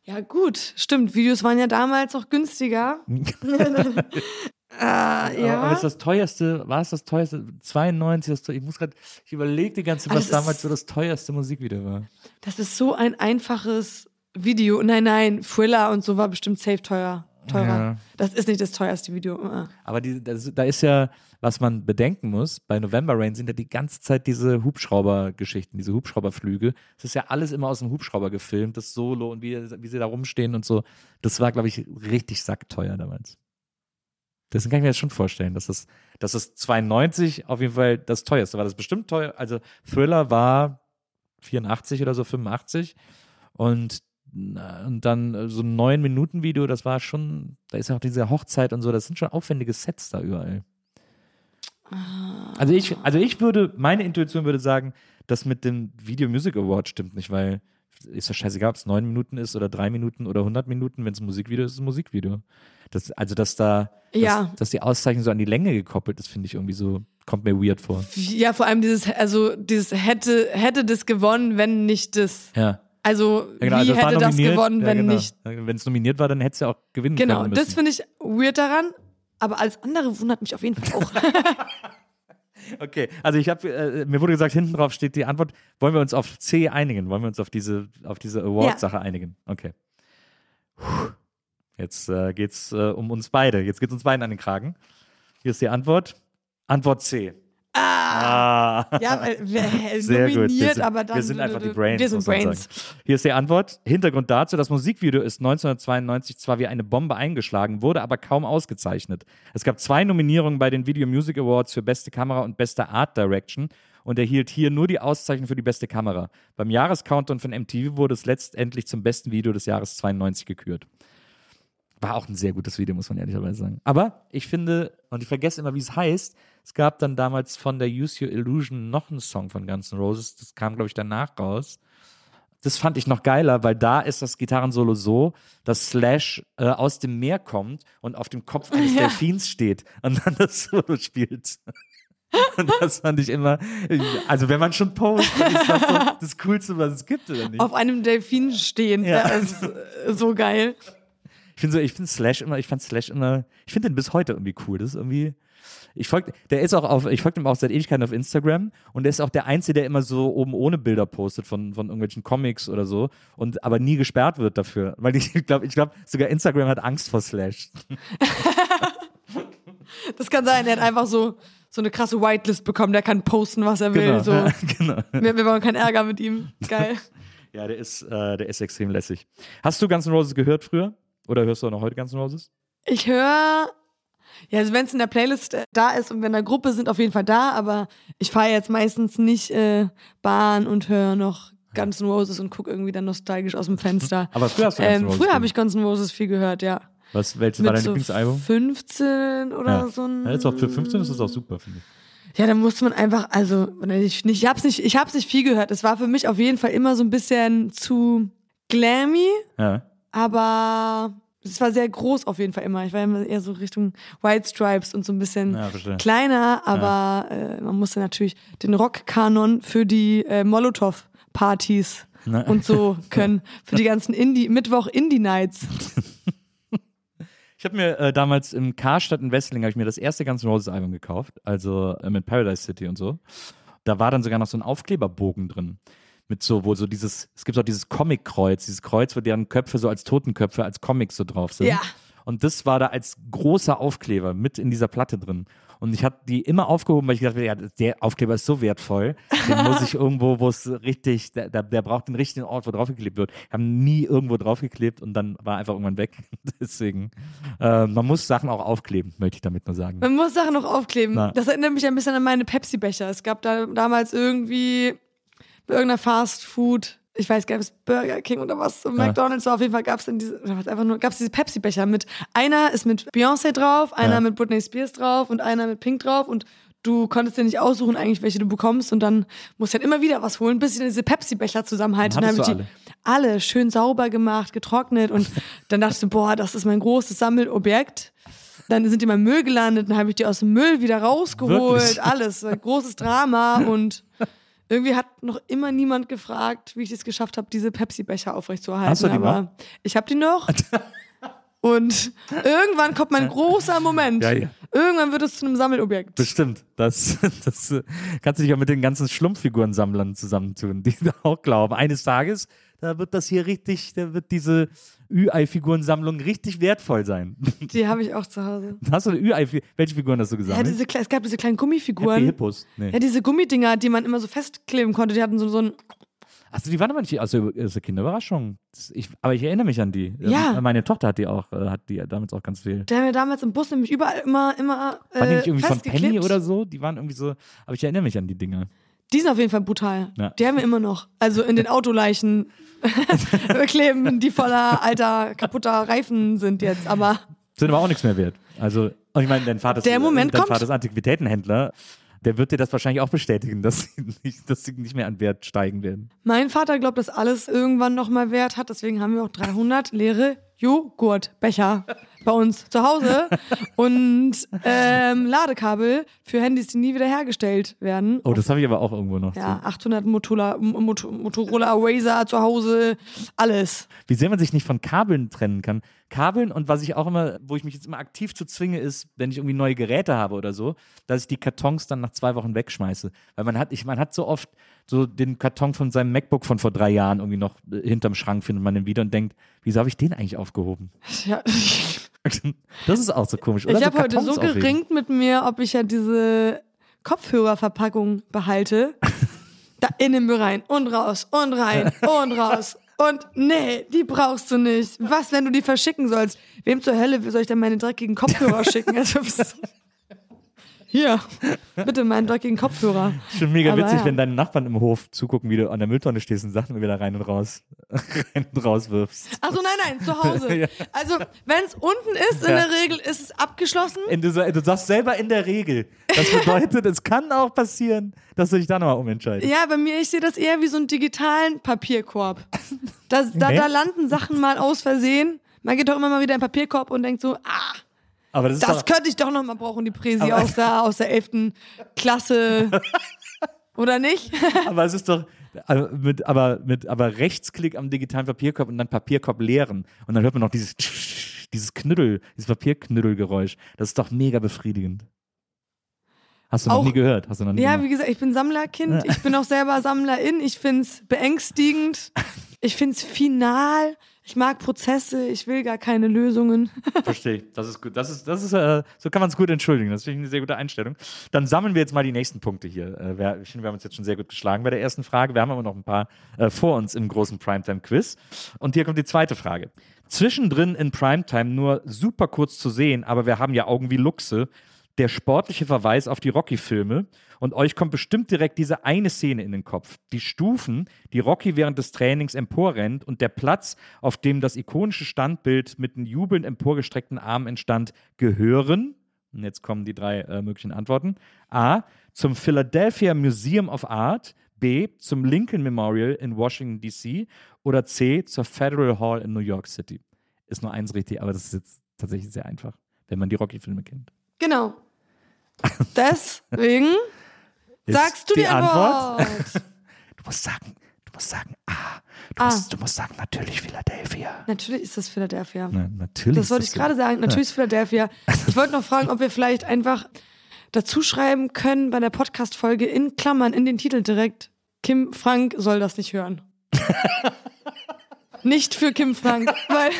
Ja, gut, stimmt. Videos waren ja damals auch günstiger. äh, ja. Aber ist das teuerste, war es das teuerste? 92, das, ich muss gerade, ich überlege die ganze Zeit, was damals ist- so das teuerste Musikvideo war. Das ist so ein einfaches Video. Nein, nein, Thriller und so war bestimmt safe teuer. Teurer. Ja. Das ist nicht das teuerste Video. Uh-uh. Aber die, das, da ist ja, was man bedenken muss, bei November Rain sind ja die ganze Zeit diese Hubschrauber-Geschichten, diese Hubschrauberflüge. Es ist ja alles immer aus dem Hubschrauber gefilmt, das Solo und wie, wie sie da rumstehen und so. Das war, glaube ich, richtig sackteuer damals. Deswegen kann ich mir das schon vorstellen, dass das, dass das 92 auf jeden Fall das teuerste war. Das ist bestimmt teuer. Also Thriller war 84 oder so, 85. Und, und dann äh, so ein 9-Minuten-Video, das war schon, da ist ja auch diese Hochzeit und so, das sind schon aufwendige Sets da überall. Also ich, also ich würde, meine Intuition würde sagen, das mit dem Video Music Award stimmt nicht, weil ist ja scheißegal, ob es neun Minuten ist oder drei Minuten oder 100 Minuten. Wenn es ein Musikvideo ist, ist es ein Musikvideo. Das, also, dass da, Ja. dass, dass die Auszeichnung so an die Länge gekoppelt ist, finde ich irgendwie so, kommt mir weird vor. Ja, vor allem dieses, also dieses hätte, hätte das gewonnen, wenn nicht das. Ja. Also, Ja, genau, wie also es hätte das gewonnen, Ja, wenn genau. nicht. Wenn es nominiert war, dann hätte es ja auch gewinnen Genau, können. das müssen. finde ich weird daran. Aber alles andere wundert mich auf jeden Fall auch. Okay, also ich habe, äh, mir wurde gesagt, hinten drauf steht die Antwort. Wollen wir uns auf C einigen? Wollen wir uns auf diese, auf diese Award-Sache einigen? Okay. Puh. Jetzt äh, geht's äh, um uns beide. Jetzt geht's uns beiden an den Kragen. Hier ist die Antwort. Antwort C. Ah. ja, weil wir Sehr gut. Wir nominiert, sind, aber dann. wir sind einfach die Brains. Wir sind Brains. Hier ist die Antwort. Hintergrund dazu: Das Musikvideo ist 1992 zwar wie eine Bombe eingeschlagen, wurde aber kaum ausgezeichnet. Es gab zwei Nominierungen bei den Video Music Awards für beste Kamera und beste Art Direction und erhielt hier nur die Auszeichnung für die beste Kamera. Beim Jahrescountdown von MTV wurde es letztendlich zum besten Video des Jahres 92 gekürt. War auch ein sehr gutes Video, muss man ehrlicherweise sagen. Aber ich finde, und ich vergesse immer, wie es heißt, es gab dann damals von der Use Your Illusion noch einen Song von Guns N' Roses, das kam, glaube ich, danach raus. Das fand ich noch geiler, weil da ist das Gitarrensolo so, dass Slash äh, aus dem Meer kommt und auf dem Kopf eines Ja. Delfins steht und dann das Solo spielt. Und das fand ich immer, also wenn man schon postet, ist das so das Coolste, was es gibt, oder nicht? Auf einem Delfin stehen. Ja. Das ist so geil. Ich finde so, ich finde Slash immer, ich fand Slash immer, ich finde den bis heute irgendwie cool. Das ist irgendwie, ich folge, der ist auch auf, ich folge dem auch seit Ewigkeiten auf Instagram und der ist auch der Einzige, der immer so oben ohne Bilder postet von, von irgendwelchen Comics oder so und aber nie gesperrt wird dafür. Weil ich glaube, ich glaube, sogar Instagram hat Angst vor Slash. Das kann sein, er hat einfach so, so eine krasse Whitelist bekommen, der kann posten, was er will. Genau, So. ja, genau. Wir, wir wollen keinen Ärger mit ihm. Geil. Ja, der ist, äh, der ist extrem lässig. Hast du Guns N' Roses gehört früher? Oder hörst du auch noch heute Guns N' Roses? Ich höre, ja, also wenn es in der Playlist äh, da ist und wenn da Gruppe sind, auf jeden Fall da, aber ich fahre jetzt meistens nicht äh, Bahn und höre noch Guns N' Roses und gucke irgendwie dann nostalgisch aus dem Fenster. Aber früher hast du Guns ähm, früher habe ich Guns N' Roses viel gehört, ja. Was, welches war dein so Lieblingsalbum? 15 oder Ja. so ein. ja, auch für 15 ist das auch super, finde ich. Ja, da musste man einfach, also ich nicht, ich hab's nicht, ich hab's nicht viel gehört. Es war für mich auf jeden Fall immer so ein bisschen zu glammy, Ja. Aber es war sehr groß auf jeden Fall immer. Ich war immer eher so Richtung White Stripes und so ein bisschen Ja, kleiner, aber äh, man musste natürlich den Rockkanon für die äh, Molotow-Partys Na. und so können. Für die ganzen Indie, Mittwoch-Indie-Nights. Ich habe mir äh, damals im Karstadt in Wessling habe ich mir das erste Guns N' Roses Album gekauft, also äh, mit Paradise City und so. Da war dann sogar noch so ein Aufkleberbogen drin. Mit so, wo so dieses, es gibt auch dieses Comic-Kreuz, dieses Kreuz, wo deren Köpfe so als Totenköpfe, als Comics so drauf sind. Ja. Und das war da als großer Aufkleber mit in dieser Platte drin. Und ich habe die immer aufgehoben, weil ich gedacht habe, ja, der Aufkleber ist so wertvoll, den muss ich irgendwo, wo es richtig, der, der, braucht den richtigen Ort, wo draufgeklebt wird. Ich habe nie irgendwo draufgeklebt und dann war einfach irgendwann weg. Deswegen, äh, man muss Sachen auch aufkleben, möchte ich damit nur sagen. Man muss Sachen noch aufkleben. Na. Das erinnert mich ein bisschen an meine Pepsi-Becher. Es gab da damals irgendwie irgendeiner Fast Food, ich weiß, gab es Burger King oder was, so McDonalds war auf jeden Fall, gab es dann diese, oder was einfach nur, gab es diese Pepsi-Becher mit, einer ist mit Beyoncé drauf, einer Ja. mit Britney Spears drauf und einer mit Pink drauf und du konntest dir nicht aussuchen eigentlich, welche du bekommst und dann musst du halt immer wieder was holen, bis ich dann diese Pepsi-Becher zusammenhalte. Und dann habe ich die alle schön sauber gemacht, getrocknet und dann dachte ich boah, das ist mein großes Sammelobjekt. Dann sind die mal im Müll gelandet, dann habe ich die aus dem Müll wieder rausgeholt, Wirklich? alles. Großes Drama und irgendwie hat noch immer niemand gefragt, wie ich es geschafft habe, diese Pepsi-Becher aufrechtzuerhalten. Hast du die Aber noch? ich habe die noch. und irgendwann kommt mein großer Moment. Ja, ja. Irgendwann wird es zu einem Sammelobjekt. Bestimmt. Das, das äh, kannst du dich auch mit den ganzen Schlumpfigurensammlern zusammentun, die auch glauben, eines Tages, da wird das hier richtig, da wird diese Ü-Ei-Figurensammlung richtig wertvoll sein. Die habe ich auch zu Hause. Hast du eine Ü-Ei, welche Figuren hast du Ja, gesammelt? diese, kle- es gab diese kleinen Happy Gummifiguren. Hippos. Nee. Ja, diese Gummidinger, die man immer so festkleben konnte, die hatten so, so ein. Also die waren aber nicht aus der, aus der Kinderüberraschung. Ich, aber ich erinnere mich an die. Ja. Meine Tochter hat die auch, äh, hat die damals auch ganz viel. Der hat mir damals im Bus nämlich überall immer, immer. Äh, Waren die nicht irgendwie von. Penny oder so? Die waren irgendwie so, aber ich erinnere mich an die Dinger. Die sind auf jeden Fall brutal. Ja. Die haben wir immer noch. Also in den Autoleichen kleben, die voller alter, kaputter Reifen sind jetzt. Aber Sind aber auch nichts mehr wert. Also, ich meine, dein Vater ist, Der Moment dein kommt. Vater ist Antiquitätenhändler. der wird dir das wahrscheinlich auch bestätigen, dass sie nicht, dass sie nicht mehr an Wert steigen werden. Mein Vater glaubt, dass alles irgendwann nochmal Wert hat, deswegen haben wir auch 300 leere Joghurtbecher bei uns zu Hause und ähm, Ladekabel für Handys, die nie wieder hergestellt werden. Oh, das habe ich aber auch irgendwo noch. Ja, 800 Motorola, Mot- Motorola Razer zu Hause, alles. Wie sehr man sich nicht von Kabeln trennen kann. Kabeln und was ich auch immer, wo ich mich jetzt immer aktiv zu zwinge, ist, wenn ich irgendwie neue Geräte habe oder so, dass ich die Kartons dann nach zwei Wochen wegschmeiße. Weil man hat, ich, man hat so oft so den Karton von seinem MacBook von vor drei Jahren irgendwie noch äh, hinterm Schrank findet man den wieder und denkt, wieso habe ich den eigentlich aufgehoben? Ja. Das ist auch so komisch. Oder Ich habe heute Kartons so aufheben. geringt mit mir, ob ich ja diese Kopfhörerverpackung behalte. Da in den Müll rein und raus und rein und raus. Und nee, die brauchst du nicht. Was, wenn du die verschicken sollst? Wem zur Hölle soll ich denn meine dreckigen Kopfhörer schicken? Also, hier, bitte meinen dreckigen Kopfhörer. Schon mega Aber witzig, ja. wenn deine Nachbarn im Hof zugucken, wie du an der Mülltonne stehst und Sachen wieder rein und raus, rein und raus wirfst. Ach so, nein, nein, zu Hause. Ja. Also, wenn es unten ist, in Ja. der Regel ist es abgeschlossen. Und du, sa- du sagst selber in der Regel. Das bedeutet, es kann auch passieren, dass du dich da nochmal umentscheidest. Ja, bei mir, ich sehe das eher wie so einen digitalen Papierkorb. Das, da, da landen Sachen mal aus Versehen. Man geht doch immer mal wieder in den Papierkorb und denkt so, ah, Aber das das könnte ich doch noch mal brauchen, die Präsi aus der, aus der 11. Klasse. Oder nicht? aber es ist doch, aber mit, aber mit, aber Rechtsklick am digitalen Papierkorb und dann Papierkorb leeren. Und dann hört man noch dieses, dieses Knüttel, dieses Papierknüttelgeräusch. Das ist doch mega befriedigend. Hast du noch Auch- nie gehört? Hast du noch nie Ja, gemacht? wie gesagt, ich bin Sammlerkind. Ich bin auch selber Sammlerin. Ich find's beängstigend. Ich find's final. Ich mag Prozesse. Ich will gar keine Lösungen. Verstehe. Das ist gut. Das ist, das ist, äh, so kann man es gut entschuldigen. Das finde ich eine sehr gute Einstellung. Dann sammeln wir jetzt mal die nächsten Punkte hier. Äh, wir, ich finde, wir haben uns jetzt schon sehr gut geschlagen bei der ersten Frage. Wir haben aber noch ein paar äh, vor uns im großen Primetime-Quiz. Und hier kommt die zweite Frage. Zwischendrin in Primetime nur super kurz zu sehen, aber wir haben ja Augen wie Luchse. Der sportliche Verweis auf die Rocky-Filme. Und euch kommt bestimmt direkt diese eine Szene in den Kopf. Die Stufen, die Rocky während des Trainings emporrennt und der Platz, auf dem das ikonische Standbild mit den jubelnd emporgestreckten Armen entstand, gehören. Und jetzt kommen die drei äh, möglichen Antworten. A. Zum Philadelphia Museum of Art. B. Zum Lincoln Memorial in Washington, D.C. Oder C. Zur Federal Hall in New York City. Ist nur eins richtig, aber das ist jetzt tatsächlich sehr einfach, wenn man die Rocky-Filme kennt. Genau. Deswegen sagst du die, Antwort. Du musst sagen, du musst sagen, ah, du, Ah. Musst, du musst sagen, natürlich Philadelphia. Natürlich ist das Philadelphia. Na, natürlich. Das wollte ich so. gerade sagen. Natürlich ist Philadelphia. Ich wollte noch fragen, ob wir vielleicht einfach dazu schreiben können bei der Podcast-Folge in Klammern, in den Titel direkt. Kim Frank soll das nicht hören. nicht für Kim Frank, weil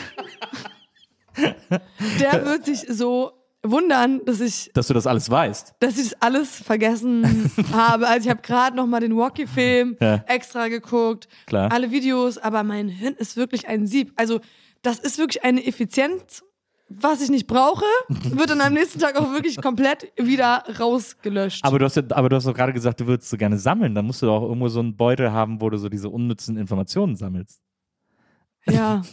der wird sich so wundern, dass ich, Dass du das alles weißt. dass ich das alles vergessen habe. Also ich habe gerade noch mal den Rocky-Film Ja. extra geguckt, Klar. alle Videos, aber mein Hirn ist wirklich ein Sieb. Also das ist wirklich eine Effizienz, was ich nicht brauche, wird dann am nächsten Tag auch wirklich komplett wieder rausgelöscht. Aber du hast ja, aber du hast doch gerade gesagt, du würdest so gerne sammeln. Dann musst du doch irgendwo so einen Beutel haben, wo du so diese unnützen Informationen sammelst. ja.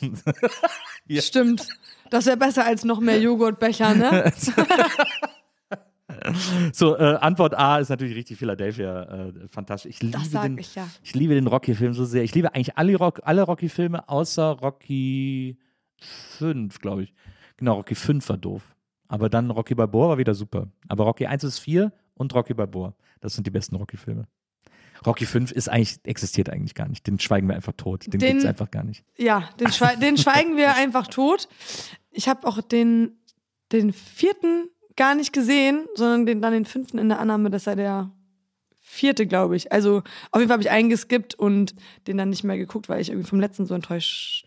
Ja. Stimmt. Das wäre besser als noch mehr Joghurtbecher, ne? So, äh, Antwort A ist natürlich richtig Philadelphia. Äh, fantastisch. Ich liebe, den, ich ja. ich liebe den Rocky-Film so sehr. Ich liebe eigentlich alle, Rock, alle Rocky-Filme außer Rocky 5, glaube ich. Genau, Rocky 5 war doof. Aber dann Rocky Balboa war wieder super. Aber Rocky 1 bis 4 und Rocky Balboa. Das sind die besten Rocky-Filme. Rocky 5 ist eigentlich, existiert eigentlich gar nicht. Den schweigen wir einfach tot. Den, Den- gibt's einfach gar nicht. Ja, den, Schwe den schweigen wir einfach tot. Ich habe auch den, den vierten gar nicht gesehen, sondern den, dann den fünften in der Annahme, das sei der vierte, glaube ich. Also auf jeden Fall habe ich einen geskippt und den dann nicht mehr geguckt, weil ich irgendwie vom letzten so enttäuscht.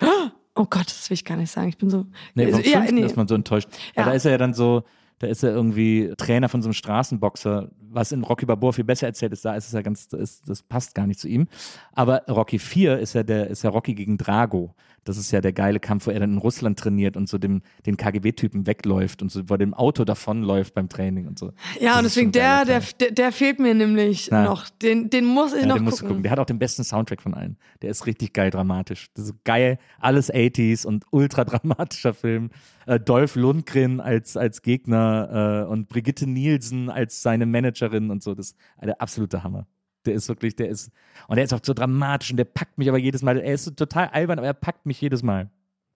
Oh Gott, das will ich gar nicht sagen. Ich bin so. Nee, vom ja, fünften nee. ist man so enttäuscht. Ja. da ist er ja dann so, da ist er irgendwie Trainer von so einem Straßenboxer, was in Rocky Balboa viel besser erzählt ist, da ist es ja ganz, das, ist, das passt gar nicht zu ihm. Aber Rocky 4 ist ja der, ist ja Rocky gegen Drago. Das ist ja der geile Kampf, wo er dann in Russland trainiert und so dem, den KGB-Typen wegläuft und so vor dem Auto davonläuft beim Training und so. Ja, Das und deswegen, der, der, der, der fehlt mir nämlich Na. noch. Den, den muss ich Ja, noch den gucken. gucken. Der hat auch den besten Soundtrack von allen. Der ist richtig geil dramatisch. Das ist geil, alles 80s und ultra dramatischer Film. Äh, Dolph Lundgren als, als Gegner äh, und Brigitte Nielsen als seine Managerin und so. Das ist der absolute Hammer. Der ist wirklich, der ist, und der ist auch so dramatisch und der packt mich aber jedes Mal. Er ist so total albern, aber er packt mich jedes Mal.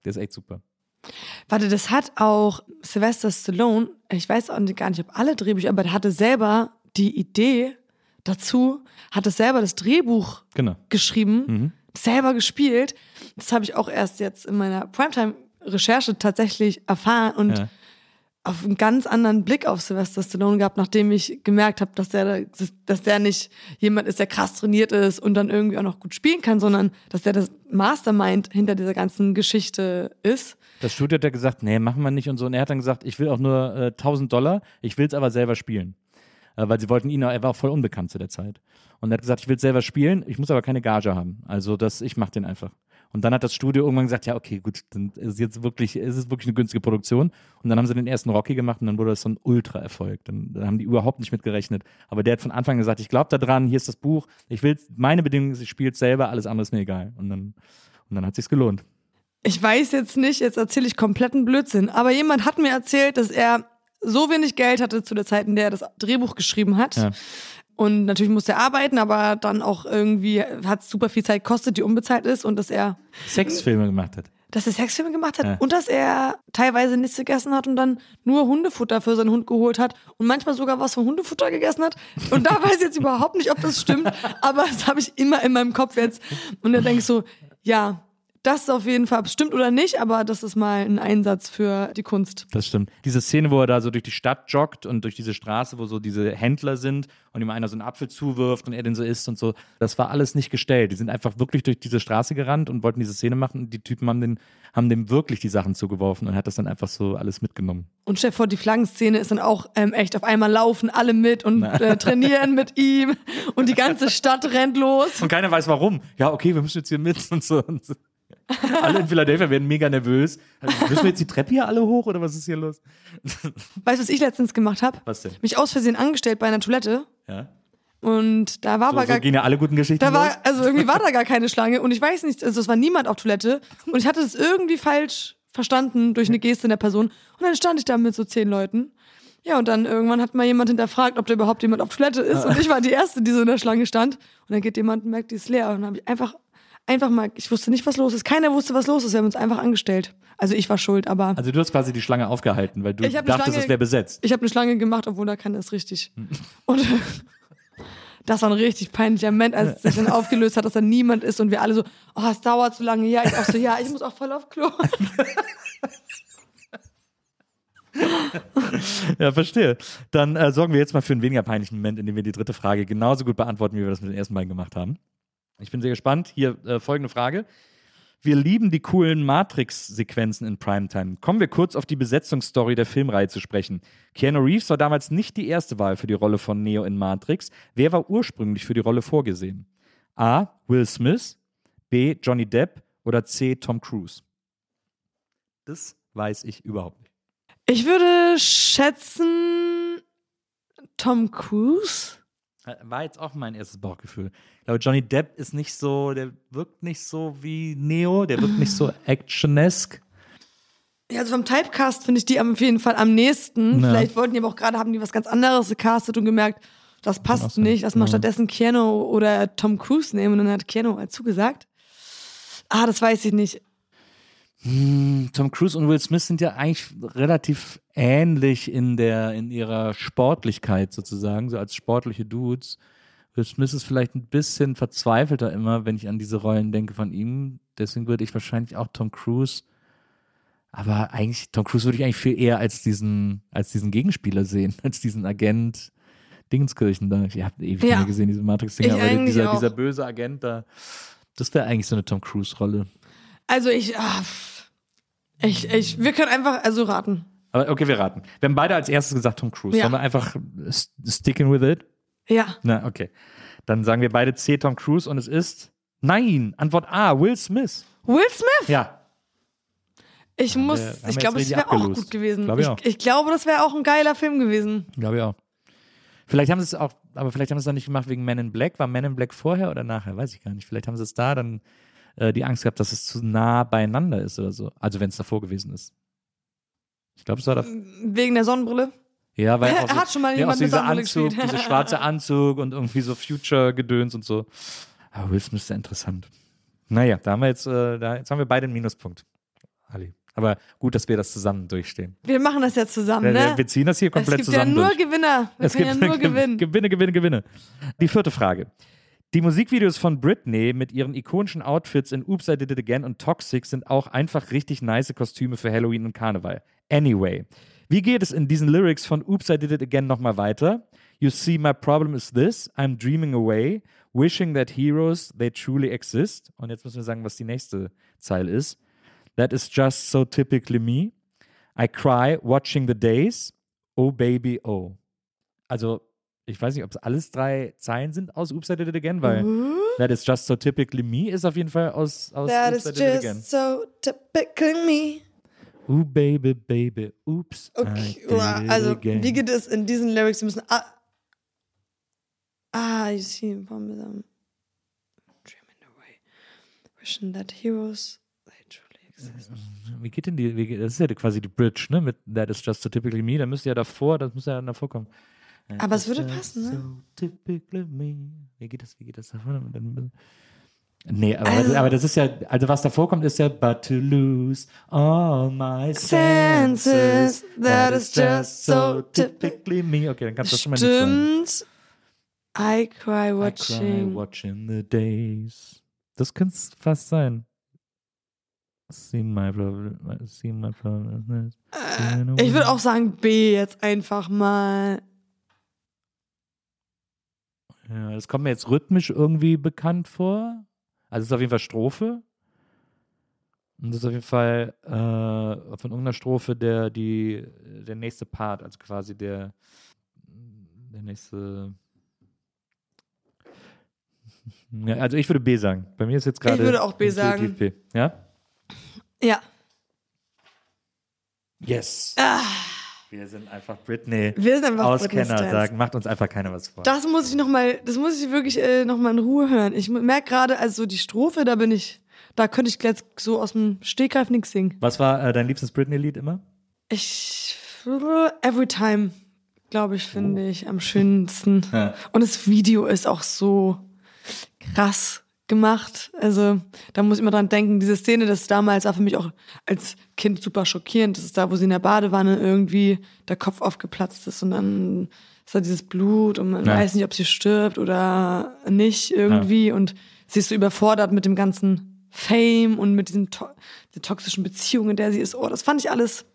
Der ist echt super. Warte, das hat auch Sylvester Stallone, ich weiß auch gar nicht, ob alle Drehbücher, aber der hatte selber die Idee dazu, hat es selber das Drehbuch Genau. geschrieben, Mhm. selber gespielt. Das habe ich auch erst jetzt in meiner Primetime-Recherche tatsächlich erfahren und Ja. Auf einen ganz anderen Blick auf Sylvester Stallone gehabt, nachdem ich gemerkt habe, dass der, dass der nicht jemand ist, der krass trainiert ist und dann irgendwie auch noch gut spielen kann, sondern dass der das Mastermind hinter dieser ganzen Geschichte ist. Das Studio hat ja gesagt, nee, machen wir nicht und so. Und er hat dann gesagt, ich will auch nur äh, 1000 Dollar, ich will es aber selber spielen. Äh, weil sie wollten ihn, er war auch voll unbekannt zu der Zeit. Und er hat gesagt, ich will es selber spielen, ich muss aber keine Gage haben. Also das, ich mache den einfach. Und dann hat das Studio irgendwann gesagt, ja, okay, gut, dann ist es jetzt wirklich, ist es wirklich eine günstige Produktion. Und dann haben sie den ersten Rocky gemacht und dann wurde das so ein Ultra-Erfolg. Dann, dann haben die überhaupt nicht mit gerechnet. Aber der hat von Anfang an gesagt, ich glaube da dran, hier ist das Buch, ich will, meine Bedingung ist, ich spiele selber, alles andere ist mir egal. Und dann, und dann hat sich's gelohnt. Ich weiß jetzt nicht, jetzt erzähle ich kompletten Blödsinn, aber jemand hat mir erzählt, dass er so wenig Geld hatte zu der Zeit, in der er das Drehbuch geschrieben hat. Ja. Und natürlich musste er arbeiten, aber dann auch irgendwie hat es super viel Zeit gekostet, die unbezahlt ist und dass er, Sexfilme gemacht hat. dass er Sexfilme gemacht hat Ja. und dass er teilweise nichts gegessen hat und dann nur Hundefutter für seinen Hund geholt hat und manchmal sogar was vom Hundefutter gegessen hat. Und da weiß ich jetzt überhaupt nicht, ob das stimmt, aber das habe ich immer in meinem Kopf jetzt. Und dann denke ich so, ja, das ist auf jeden Fall, stimmt oder nicht, aber das ist mal ein Einsatz für die Kunst. Das stimmt. Diese Szene, wo er da so durch die Stadt joggt und durch diese Straße, wo so diese Händler sind und ihm einer so einen Apfel zuwirft und er den so isst und so, das war alles nicht gestellt. Die sind einfach wirklich durch diese Straße gerannt und wollten diese Szene machen und die Typen haben, den, haben dem wirklich die Sachen zugeworfen und hat das dann einfach so alles mitgenommen. Und stell vor, die Flaggenszene ist dann auch ähm, echt auf einmal laufen alle mit und äh, trainieren mit ihm und die ganze Stadt rennt los. Und keiner weiß warum. Ja, okay, wir müssen jetzt hier mit und so. Und so. Alle in Philadelphia werden mega nervös. Also, müssen wir jetzt die Treppe hier alle hoch oder was ist hier los? Weißt du, was ich letztens gemacht habe? Was denn? Mich aus Versehen angestellt bei einer Toilette Ja. und da war So, aber so gar gehen ja alle guten Geschichten da los. war also irgendwie war da gar keine Schlange und ich weiß nicht, also es war niemand auf Toilette und ich hatte es irgendwie falsch verstanden durch eine Geste der Person und dann stand ich da mit so zehn Leuten. Ja, und dann irgendwann hat mal jemand hinterfragt, ob da überhaupt jemand auf Toilette ist. Und ich war die Erste, die so in der Schlange stand. Und dann geht jemand und merkt, die ist leer. Und dann habe ich einfach, einfach mal, ich wusste nicht, was los ist. Keiner wusste, was los ist. Wir haben uns einfach angestellt. Also ich war schuld, aber Also du hast quasi die Schlange aufgehalten, weil du dachtest, Schlange- es wäre besetzt. ich habe eine Schlange gemacht, obwohl da keiner ist richtig. Und das war ein richtig peinlicher Moment, als es sich dann aufgelöst hat, dass da niemand ist und wir alle so, oh, es dauert so lange. Ja, ich auch so, ja, ich muss auch voll auf Klo. Ja, verstehe. Dann äh, sorgen wir jetzt mal für einen weniger peinlichen Moment, indem wir die dritte Frage genauso gut beantworten, wie wir das mit den ersten beiden gemacht haben. Ich bin sehr gespannt. Hier äh, folgende Frage. Wir lieben die coolen Matrix-Sequenzen in Primetime. Kommen wir kurz auf die Besetzungsstory der Filmreihe zu sprechen. Keanu Reeves war damals nicht die erste Wahl für die Rolle von Neo in Matrix. Wer war ursprünglich für die Rolle vorgesehen? A. Will Smith, B. Johnny Depp oder C. Tom Cruise? Das weiß ich überhaupt nicht. Ich würde schätzen Tom Cruise. War jetzt auch mein erstes Bauchgefühl. Ich glaube, Johnny Depp ist nicht so, der wirkt nicht so wie Neo, der wirkt nicht so actionesk. Ja, also vom Typecast finde ich die auf jeden Fall am nächsten. Ja. Vielleicht wollten die aber auch gerade, haben die was ganz anderes gecastet und gemerkt, das passt nicht. Lass mal Ja. stattdessen Keanu oder Tom Cruise nehmen. Und dann hat Keanu halt zugesagt. Ah, das weiß ich nicht. Hm, Tom Cruise und Will Smith sind ja eigentlich relativ ähnlich in der, in ihrer Sportlichkeit sozusagen, so als sportliche Dudes. Will Smith ist vielleicht ein bisschen verzweifelter immer, wenn ich an diese Rollen denke von ihm. Deswegen würde ich wahrscheinlich auch Tom Cruise. Aber eigentlich, Tom Cruise würde ich eigentlich viel eher als diesen, als diesen Gegenspieler sehen, als diesen Agent Dingenskirchen da. Ich habe ewig Ja. nicht gesehen, diese Matrix-Dinger, Ich aber dieser, auch. dieser böse Agent da, das wäre eigentlich so eine Tom Cruise-Rolle. Also ich, pff. ich, ich, wir können einfach also raten. Aber okay, wir raten. Wir haben beide als erstes gesagt Tom Cruise. Ja. Sollen wir einfach st- sticking with it? Ja. Na, okay. Dann sagen wir beide C, Tom Cruise und es ist Nein, Antwort A, Will Smith. Will Smith? Ja. Ich muss, wir- haben ich glaube, es wäre auch gut gewesen. Glaub ich ich, ich glaube, das wäre auch ein geiler Film gewesen. Glaube ich auch. Vielleicht haben sie es auch, aber vielleicht haben sie es dann nicht gemacht wegen Men in Black. War Men in Black vorher oder nachher? Weiß ich gar nicht. Vielleicht haben sie es da dann äh, die Angst gehabt, dass es zu nah beieinander ist oder so. Also wenn es davor gewesen ist. Ich glaube, es war da. Wegen der Sonnenbrille. Ja, weil auch so, hat schon mal ja, jemand mit dieser Anzug, dieser schwarze Anzug und irgendwie so Future-Gedöns und so. Aber Will Smith ist ja interessant. Naja, da haben wir jetzt, äh, da, jetzt haben wir beide einen Minuspunkt. Ali. Aber gut, dass wir das zusammen durchstehen. Wir machen das jetzt zusammen, Wir- ne? Wir ziehen das hier es komplett gibt ja zusammen nur durch. Gewinner. Wir Es können ja gibt nur gewinnen. Gewinne, Gewinne, Gewinne. Die vierte Frage. Die Musikvideos von Britney mit ihren ikonischen Outfits in Oops, I Did It Again und Toxic sind auch einfach richtig nice Kostüme für Halloween und Karneval. Anyway, wie geht es in diesen Lyrics von Oops, I Did It Again nochmal weiter? You see, my problem is this. I'm dreaming away, wishing that heroes, they truly exist. Und jetzt müssen wir sagen, was die nächste Zeile ist. That is just so typically me. I cry watching the days. Oh baby, oh. Also, ich weiß nicht, ob es alles drei Zeilen sind aus Oops, I Did It Again, weil That is just so typically me ist auf jeden Fall aus, aus That Oops, is I Did It Again. just so typical me. Ooh, baby, baby, oops, I Okay, did wow. it also again. wie geht es in diesen Lyrics? Sie müssen. Ah, ah you see, parmesan. Dreaming away. Wishing that heroes they truly exist. Wie geht denn die, wie geht, das ist ja quasi die Bridge, ne, mit That is just so typically me, da müsste ja davor, das müsste ja davor kommen. Aber es würde passen, ne? So typically me. Wie geht das, wie geht das Nee, aber, Also- aber das ist ja, also was davor kommt, ist ja But to lose all my senses. That is just so typically me. Okay, dann kannst du das schon mal nicht sagen. Stimmt. I cry I watching. cry watching the days. Das könnte es fast sein. See my problem, see my problem. Äh, Ich würde auch sagen B jetzt einfach mal. Ja, das kommt mir jetzt rhythmisch irgendwie bekannt vor. Also es ist auf jeden Fall Strophe. Und das ist auf jeden Fall äh, von irgendeiner Strophe der, die, der nächste Part, also quasi der, der nächste. Ja, also ich würde B sagen. Bei mir ist jetzt gerade. würde auch B sagen. B. Ja? Ja. Yes. Ah, Wir sind einfach Britney. wir sind einfach Auskenner Britney-Stans. sagen, macht uns einfach keiner was vor. Das muss ich noch mal, das muss ich wirklich äh, noch mal in Ruhe hören. Ich merke gerade, also die Strophe, da bin ich, da könnte ich jetzt so aus dem Stegreif nichts singen. Was war äh, dein liebstes Britney-Lied immer? Ich, Every Time, glaube ich, finde ich am schönsten. Und das Video ist auch so krass gemacht. Also da muss ich immer dran denken, diese Szene, das damals war für mich auch als Kind super schockierend. Das ist da, wo sie in der Badewanne irgendwie der Kopf aufgeplatzt ist und dann ist da dieses Blut und man Ja. weiß nicht, ob sie stirbt oder nicht irgendwie und sie ist so überfordert mit dem ganzen Fame und mit diesem to der toxischen Beziehung, in der sie ist. Oh, das fand ich alles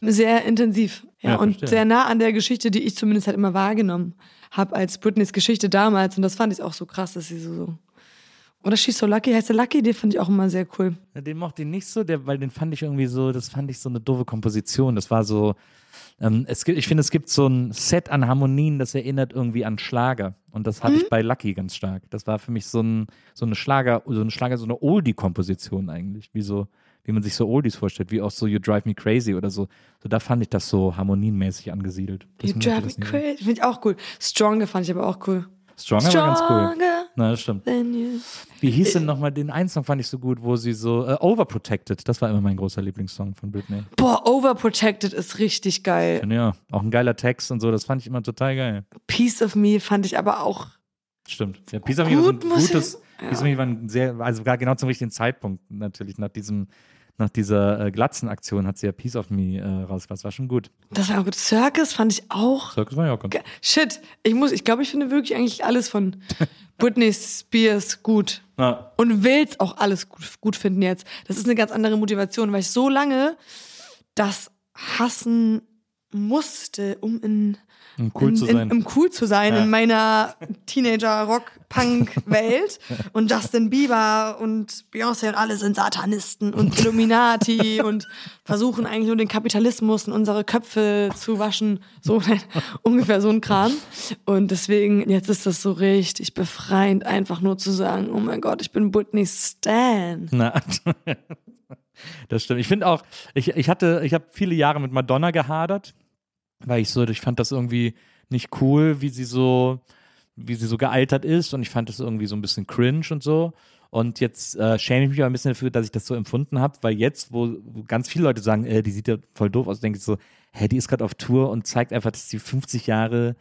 sehr intensiv. Ja, Ja, und verstehe. sehr nah an der Geschichte, die ich zumindest halt immer wahrgenommen habe als Britneys Geschichte damals. Und das fand ich auch so krass, dass sie so. Oder She's So Lucky heißt der Lucky, den fand ich auch immer sehr cool. Ja, Den mochte ich nicht so, der, weil den fand ich irgendwie so, das fand ich so eine doofe Komposition. Das war so, ähm, es gibt, ich finde, es gibt so ein Set an Harmonien, das erinnert irgendwie an Schlager. Und das hatte ich bei Lucky ganz stark. Das war für mich so, ein, so eine Schlager, so eine Schlager, so eine Oldie-Komposition eigentlich, wie so, wie man sich so Oldies vorstellt, wie auch so You Drive Me Crazy oder so. So da fand ich das so harmonienmäßig angesiedelt. You Deswegen mochte Drive Me das. Crazy. Finde ich auch cool. Stronger fand ich aber auch cool. Stronger war ganz cool. Na, das stimmt. Wie hieß denn nochmal, den einen Song fand ich so gut, wo sie so, äh, Overprotected, das war immer mein großer Lieblingssong von Britney. Boah, Overprotected ist richtig geil. Ja, auch ein geiler Text und so, das fand ich immer total geil. Piece of Me fand ich aber auch. Stimmt. Ja, Peace of Me war ein gutes, Peace of Me war ein sehr, also gar genau zum richtigen Zeitpunkt natürlich, nach diesem, nach dieser äh, Glatzenaktion hat sie ja Peace of Me äh, rausgebracht, das war schon gut. Das war auch gut. Circus fand ich auch. Circus war ja auch gut. Shit, ich muss, ich glaube, ich finde wirklich eigentlich alles von Britney Spears gut. Ja. Und will's auch alles gut, gut finden jetzt. Das ist eine ganz andere Motivation, weil ich so lange das hassen musste, um in, Um cool in, zu sein. In, um cool zu sein Ja. in meiner Teenager-Rock-Punk-Welt. und Justin Bieber und Beyoncé und alle sind Satanisten und Illuminati und versuchen eigentlich nur den Kapitalismus in unsere Köpfe zu waschen. So ungefähr so ein Kram. Und deswegen, jetzt ist das so richtig befreiend, einfach nur zu sagen, oh mein Gott, ich bin Britney Stan. Na, das stimmt. Ich finde auch, ich, ich hatte, ich habe viele Jahre mit Madonna gehadert, weil ich so, ich fand das irgendwie nicht cool, wie sie so, wie sie so gealtert ist und ich fand das irgendwie so ein bisschen cringe und so. Und jetzt äh, schäme ich mich auch ein bisschen dafür, dass ich das so empfunden habe, weil jetzt, wo, ganz viele Leute sagen, äh, die sieht ja voll doof aus, denke ich so, hä, die ist gerade auf Tour und zeigt einfach, dass sie 50 Jahre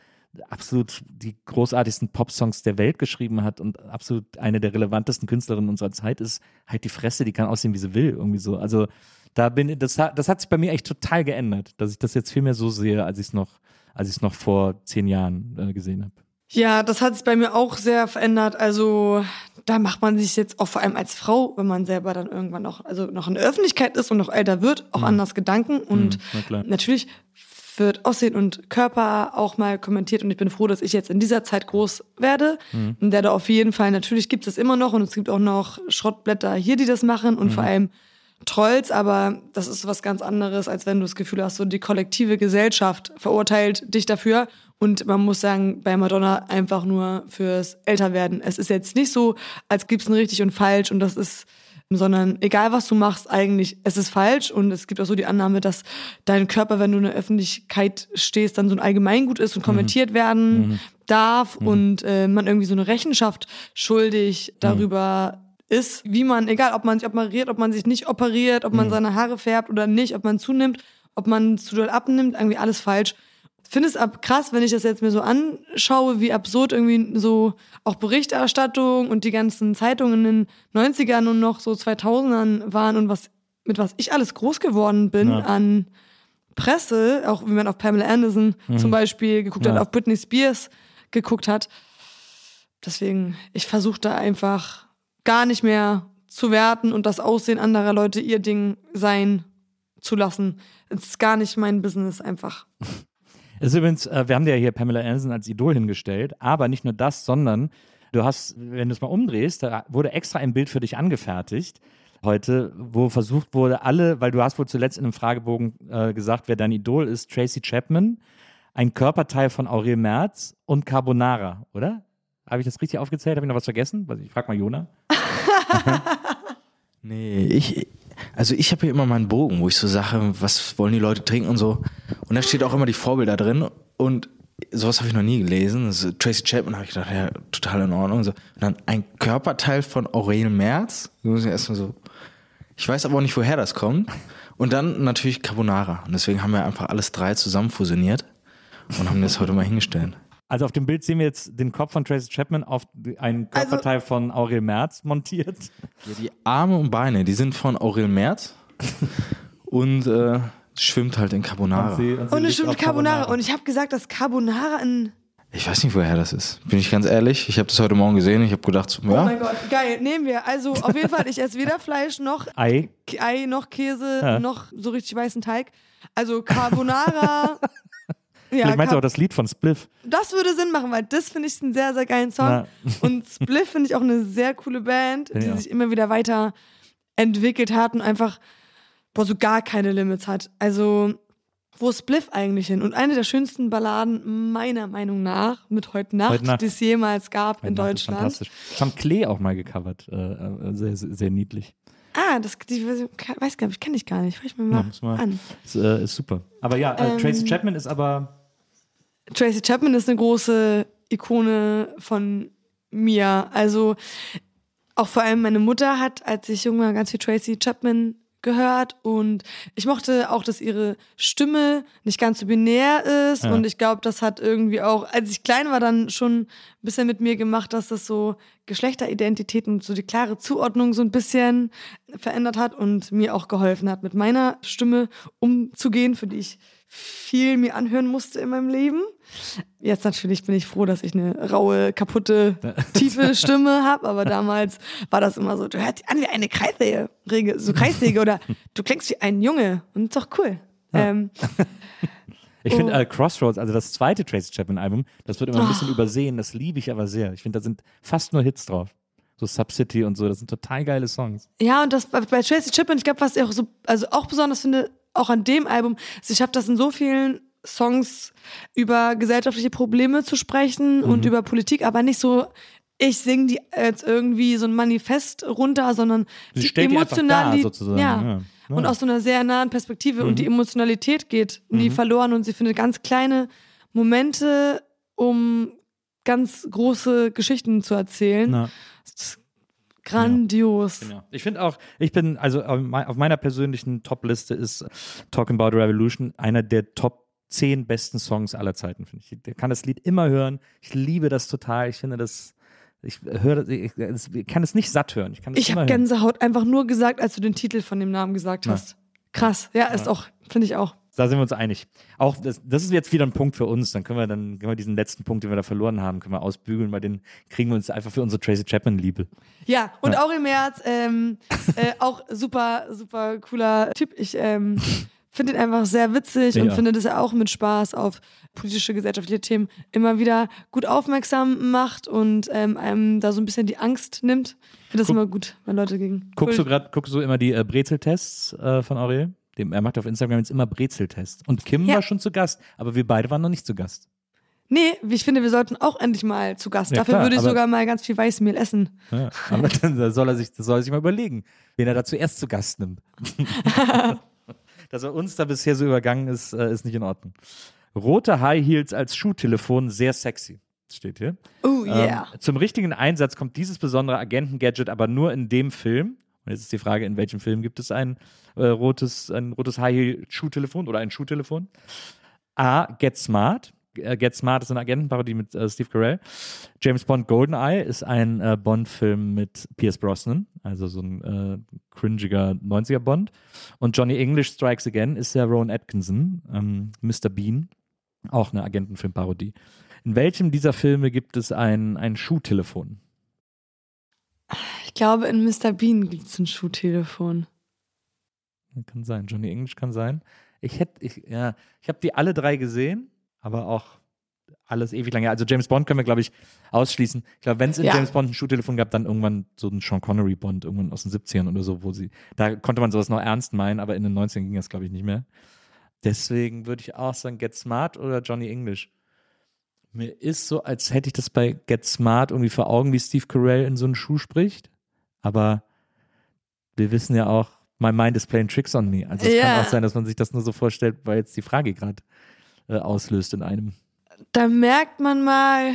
absolut die großartigsten Popsongs der Welt geschrieben hat und absolut eine der relevantesten Künstlerinnen unserer Zeit ist, halt die Fresse, die kann aussehen, wie sie will, irgendwie so. Also da bin das, das hat sich bei mir echt total geändert, dass ich das jetzt viel mehr so sehe, als ich es noch, als ich es noch vor zehn Jahren äh, gesehen habe. Ja, das hat sich bei mir auch sehr verändert. Also da macht man sich jetzt auch vor allem als Frau, wenn man selber dann irgendwann noch, also noch in der Öffentlichkeit ist und noch älter wird, auch mhm. anders Gedanken. Und mhm, natürlich wird Aussehen und Körper auch mal kommentiert und ich bin froh, dass ich jetzt in dieser Zeit groß werde. Mhm. Und der da auf jeden Fall, natürlich gibt es immer noch und es gibt auch noch Schrottblätter hier, die das machen und mhm. vor allem Trolls, aber das ist was ganz anderes, als wenn du das Gefühl hast, so die kollektive Gesellschaft verurteilt dich dafür. Und man muss sagen, bei Madonna einfach nur fürs Älterwerden. Es ist jetzt nicht so, als gibt's ein richtig und falsch und das ist sondern egal was du machst, eigentlich, es ist falsch und es gibt auch so die Annahme, dass dein Körper, wenn du in der Öffentlichkeit stehst, dann so ein Allgemeingut ist und kommentiert mhm. werden mhm. darf mhm. und äh, man irgendwie so eine Rechenschaft schuldig darüber ist, wie man, egal ob man sich operiert, ob man sich nicht operiert, ob man mhm. seine Haare färbt oder nicht, ob man zunimmt, ob man zu doll abnimmt, irgendwie alles falsch finde es ab krass, wenn ich das jetzt mir so anschaue, wie absurd irgendwie so auch Berichterstattung und die ganzen Zeitungen in den 90ern und noch so 2000ern waren und was mit was ich alles groß geworden bin ja. an Presse, auch wie man auf Pamela Anderson mhm. zum Beispiel geguckt ja. hat, auf Britney Spears geguckt hat. Deswegen, ich versuche da einfach gar nicht mehr zu werten und das Aussehen anderer Leute ihr Ding sein zu lassen. Es ist gar nicht mein Business einfach. Es ist übrigens, äh, wir haben dir ja hier Pamela Anderson als Idol hingestellt, aber nicht nur das, sondern du hast, wenn du es mal umdrehst, da wurde extra ein Bild für dich angefertigt heute, wo versucht wurde, alle, weil du hast wohl zuletzt in einem Fragebogen äh, gesagt, wer dein Idol ist, Tracy Chapman, ein Körperteil von Aurel Merz und Carbonara, oder? Habe ich das richtig aufgezählt? Habe ich noch was vergessen? Ich frage mal Jona. nee, ich, also ich habe hier immer meinen Bogen, wo ich so sage, was wollen die Leute trinken und so. Und da steht auch immer die Vorbilder drin und sowas habe ich noch nie gelesen. Also Tracy Chapman habe ich gedacht, ja, total in Ordnung. Und, so. und dann ein Körperteil von Aurel Merz. Erstmal so. Ich weiß aber auch nicht, woher das kommt. Und dann natürlich Carbonara. Und deswegen haben wir einfach alles drei zusammen fusioniert und haben das heute mal hingestellt. Also auf dem Bild sehen wir jetzt den Kopf von Tracy Chapman auf einen also Körperteil also, von Aurel Merz montiert. Ja, die Arme und Beine, die sind von Aurel Merz und äh, schwimmt halt in Carbonara. Und, sie, und, sie und es schwimmt Carbonara. Carbonara. Und ich habe gesagt, dass Carbonara ein ich weiß nicht, woher das ist. Bin ich ganz ehrlich. Ich habe das heute Morgen gesehen. Ich habe gedacht, ja. Oh mein Gott, geil. Nehmen wir. Also auf jeden Fall, ich esse weder Fleisch noch Ei, Ei noch Käse, ja. noch so richtig weißen Teig. Also Carbonara Ja, Vielleicht meinst du auch das Lied von Spliff. Das würde Sinn machen, weil das finde ich einen sehr, sehr geilen Song. Na. Und Spliff finde ich auch eine sehr coole Band, die ja. sich immer wieder weiter entwickelt hat und einfach boah, so gar keine Limits hat. Also, wo ist Spliff eigentlich hin? Und eine der schönsten Balladen meiner Meinung nach mit Heute Nacht, Heute Nacht. die es jemals gab Heute in Nacht Deutschland. Fantastisch. Das haben Klee auch mal gecovert. Äh, äh sehr, sehr, sehr niedlich. Ah, das, die weiß gar nicht, kenne ich gar nicht. Hör ich mir mal, ja, mal an. Ist, äh, ist, super. Aber ja, äh, ähm, Tracy Chapman ist aber Tracy Chapman ist eine große Ikone von mir. Also auch vor allem meine Mutter hat, als ich jung war, ganz viel Tracy Chapman gehört und ich mochte auch, dass ihre Stimme nicht ganz so binär ist ja. und ich glaube, das hat irgendwie auch, als ich klein war, dann schon ein bisschen mit mir gemacht, dass das so Geschlechteridentitäten und so die klare Zuordnung so ein bisschen verändert hat und mir auch geholfen hat, mit meiner Stimme umzugehen, für die ich viel mir anhören musste in meinem Leben. Jetzt natürlich bin ich froh, dass ich eine raue, kaputte, tiefe Stimme habe, aber damals war das immer so, du hörst dich an wie eine Kreissäge, so Kreissäge oder du klingst wie ein Junge und ist doch cool. Ja. Ähm, ich finde oh. äh, Crossroads, also das zweite Tracy Chapman Album, das wird immer ein bisschen oh. übersehen, das liebe ich aber sehr. Ich finde, da sind fast nur Hits drauf so Subcity und so, das sind total geile Songs. Ja, und das bei, bei Tracy Chapman, ich glaube, was ich auch so, also auch besonders finde, auch an dem Album, sie schafft das in so vielen Songs über gesellschaftliche Probleme zu sprechen mhm. und über Politik, aber nicht so, ich singe die jetzt irgendwie so ein Manifest runter, sondern sie die sozusagen. Ja. ja. ja. Und aus so einer sehr nahen Perspektive mhm. und die Emotionalität geht nie mhm. verloren und sie findet ganz kleine Momente, um ganz große Geschichten zu erzählen. Na Grandios. Genau. Ich finde auch, ich bin, also auf mei- auf meiner persönlichen Top-Liste ist Talking About Revolution einer der Top 10 besten Songs aller Zeiten, finde ich. Ich kann das Lied immer hören. Ich liebe das total. Ich finde das, ich höre ich, ich kann es nicht satt hören. Ich kann Ich habe. Gänsehaut einfach nur gesagt, als du den Titel von dem Namen gesagt Ja. hast. Krass. Ja, ist auch, finde ich auch. Da sind wir uns einig. Auch das, das ist jetzt wieder ein Punkt für uns. Dann können wir dann können wir diesen letzten Punkt, den wir da verloren haben, können wir ausbügeln, weil den kriegen wir uns einfach für unsere Tracy Chapman Liebe. Ja, und Ja. Aurel Merz, ähm, äh, auch super, super cooler Typ. Ich ähm, finde ihn einfach sehr witzig Ja. und finde, dass er auch mit Spaß auf politische, gesellschaftliche Themen immer wieder gut aufmerksam macht und ähm, einem da so ein bisschen die Angst nimmt. Ich finde das Guck- immer gut, wenn Leute gegen. Guckst du Cool. gerade, guckst du immer die äh, Brezeltests äh, von Aurel? Dem, er macht auf Instagram jetzt immer Brezeltests. Und Kim Ja. war schon zu Gast, aber wir beide waren noch nicht zu Gast. Nee, ich finde, wir sollten auch endlich mal zu Gast. Ja, Dafür klar, würde ich sogar mal ganz viel Weißmehl essen. Ja, aber dann soll er sich, das soll er sich mal überlegen, wen er da zuerst zu Gast nimmt. Dass er uns da bisher so übergangen ist, äh, ist nicht in Ordnung. Rote High Heels als Schuhtelefon, sehr sexy. Steht hier. Oh yeah. Ähm, zum richtigen Einsatz kommt dieses besondere Agenten-Gadget aber nur in dem Film. Und jetzt ist die Frage, in welchem Film gibt es ein äh, rotes, ein rotes High-Heel-Schuhtelefon oder ein Schuhtelefon? A. Get Smart. Äh, Get Smart ist eine Agentenparodie mit äh, Steve Carell. James Bond Goldeneye ist ein äh, Bond-Film mit Pierce Brosnan, also so ein äh, cringiger 90er Bond. Und Johnny English Strikes Again ist ja Rowan Atkinson, ähm, Mr. Bean, auch eine Agentenfilmparodie. In welchem dieser Filme gibt es ein, ein Schuhtelefon? Ich glaube, in Mr. Bean gibt es ein Schuhtelefon. Kann sein. Johnny English kann sein. Ich hätte, ich, ja, ich habe die alle drei gesehen, aber auch alles ewig lange. Also James Bond können wir, glaube ich, ausschließen. Ich glaube, wenn es in Ja. James Bond ein Schuhtelefon gab, dann irgendwann so ein Sean Connery Bond, irgendwann aus den 70ern oder so, wo sie, da konnte man sowas noch ernst meinen, aber in den 90ern ging das, glaube ich, nicht mehr. Deswegen würde ich auch sagen, Get Smart oder Johnny English. Mir ist so, als hätte ich das bei Get Smart irgendwie vor Augen, wie Steve Carell in so einen Schuh spricht. Aber wir wissen ja auch, my mind is playing tricks on me. Also es Ja. kann auch sein, dass man sich das nur so vorstellt, weil jetzt die Frage gerade äh, auslöst in einem. Da merkt man mal,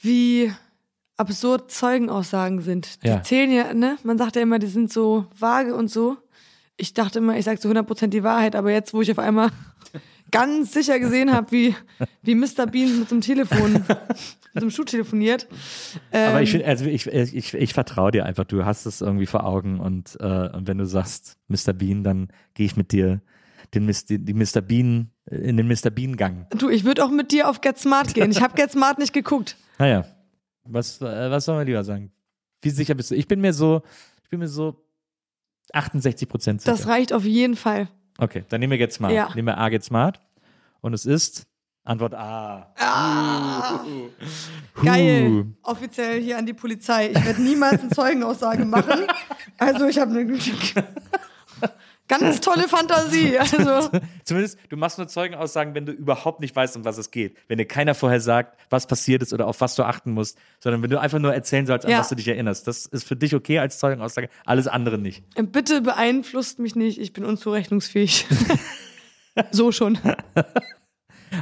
wie absurd Zeugenaussagen sind. Die Ja. zählen ja, ne? Man sagt ja immer, die sind so vage und so. Ich dachte immer, ich sage zu 100% die Wahrheit, aber jetzt, wo ich auf einmal ganz sicher gesehen habe, wie, wie Mr. Bean mit so einem Telefon, mit so einem Schuh telefoniert. Ähm, Aber ich finde, also ich, ich, ich vertraue dir einfach, du hast es irgendwie vor Augen und, äh, und wenn du sagst, Mr. Bean, dann gehe ich mit dir den, die, die Mr. Bean, in den Mr. Bean-Gang. Du, ich würde auch mit dir auf Get Smart gehen. Ich habe Get Smart nicht geguckt. Naja, was, äh, was sollen wir lieber sagen? Wie sicher bist du? Ich bin mir so, ich bin mir so 68 Prozent sicher. Das reicht auf jeden Fall. Okay, dann nehmen wir Get Smart. Ja. Nehmen wir A Get Smart. Und es ist Antwort A. Ah, geil. Offiziell hier an die Polizei. Ich werde niemals eine Zeugenaussage machen. Also ich habe eine ganz tolle Fantasie. Also Zumindest, du machst nur Zeugenaussagen, wenn du überhaupt nicht weißt, um was es geht. Wenn dir keiner vorher sagt, was passiert ist oder auf was du achten musst, sondern wenn du einfach nur erzählen sollst, an Ja. was du dich erinnerst. Das ist für dich okay als Zeugenaussage, alles andere nicht. bitte beeinflusst mich nicht. Ich bin unzurechnungsfähig. so schon.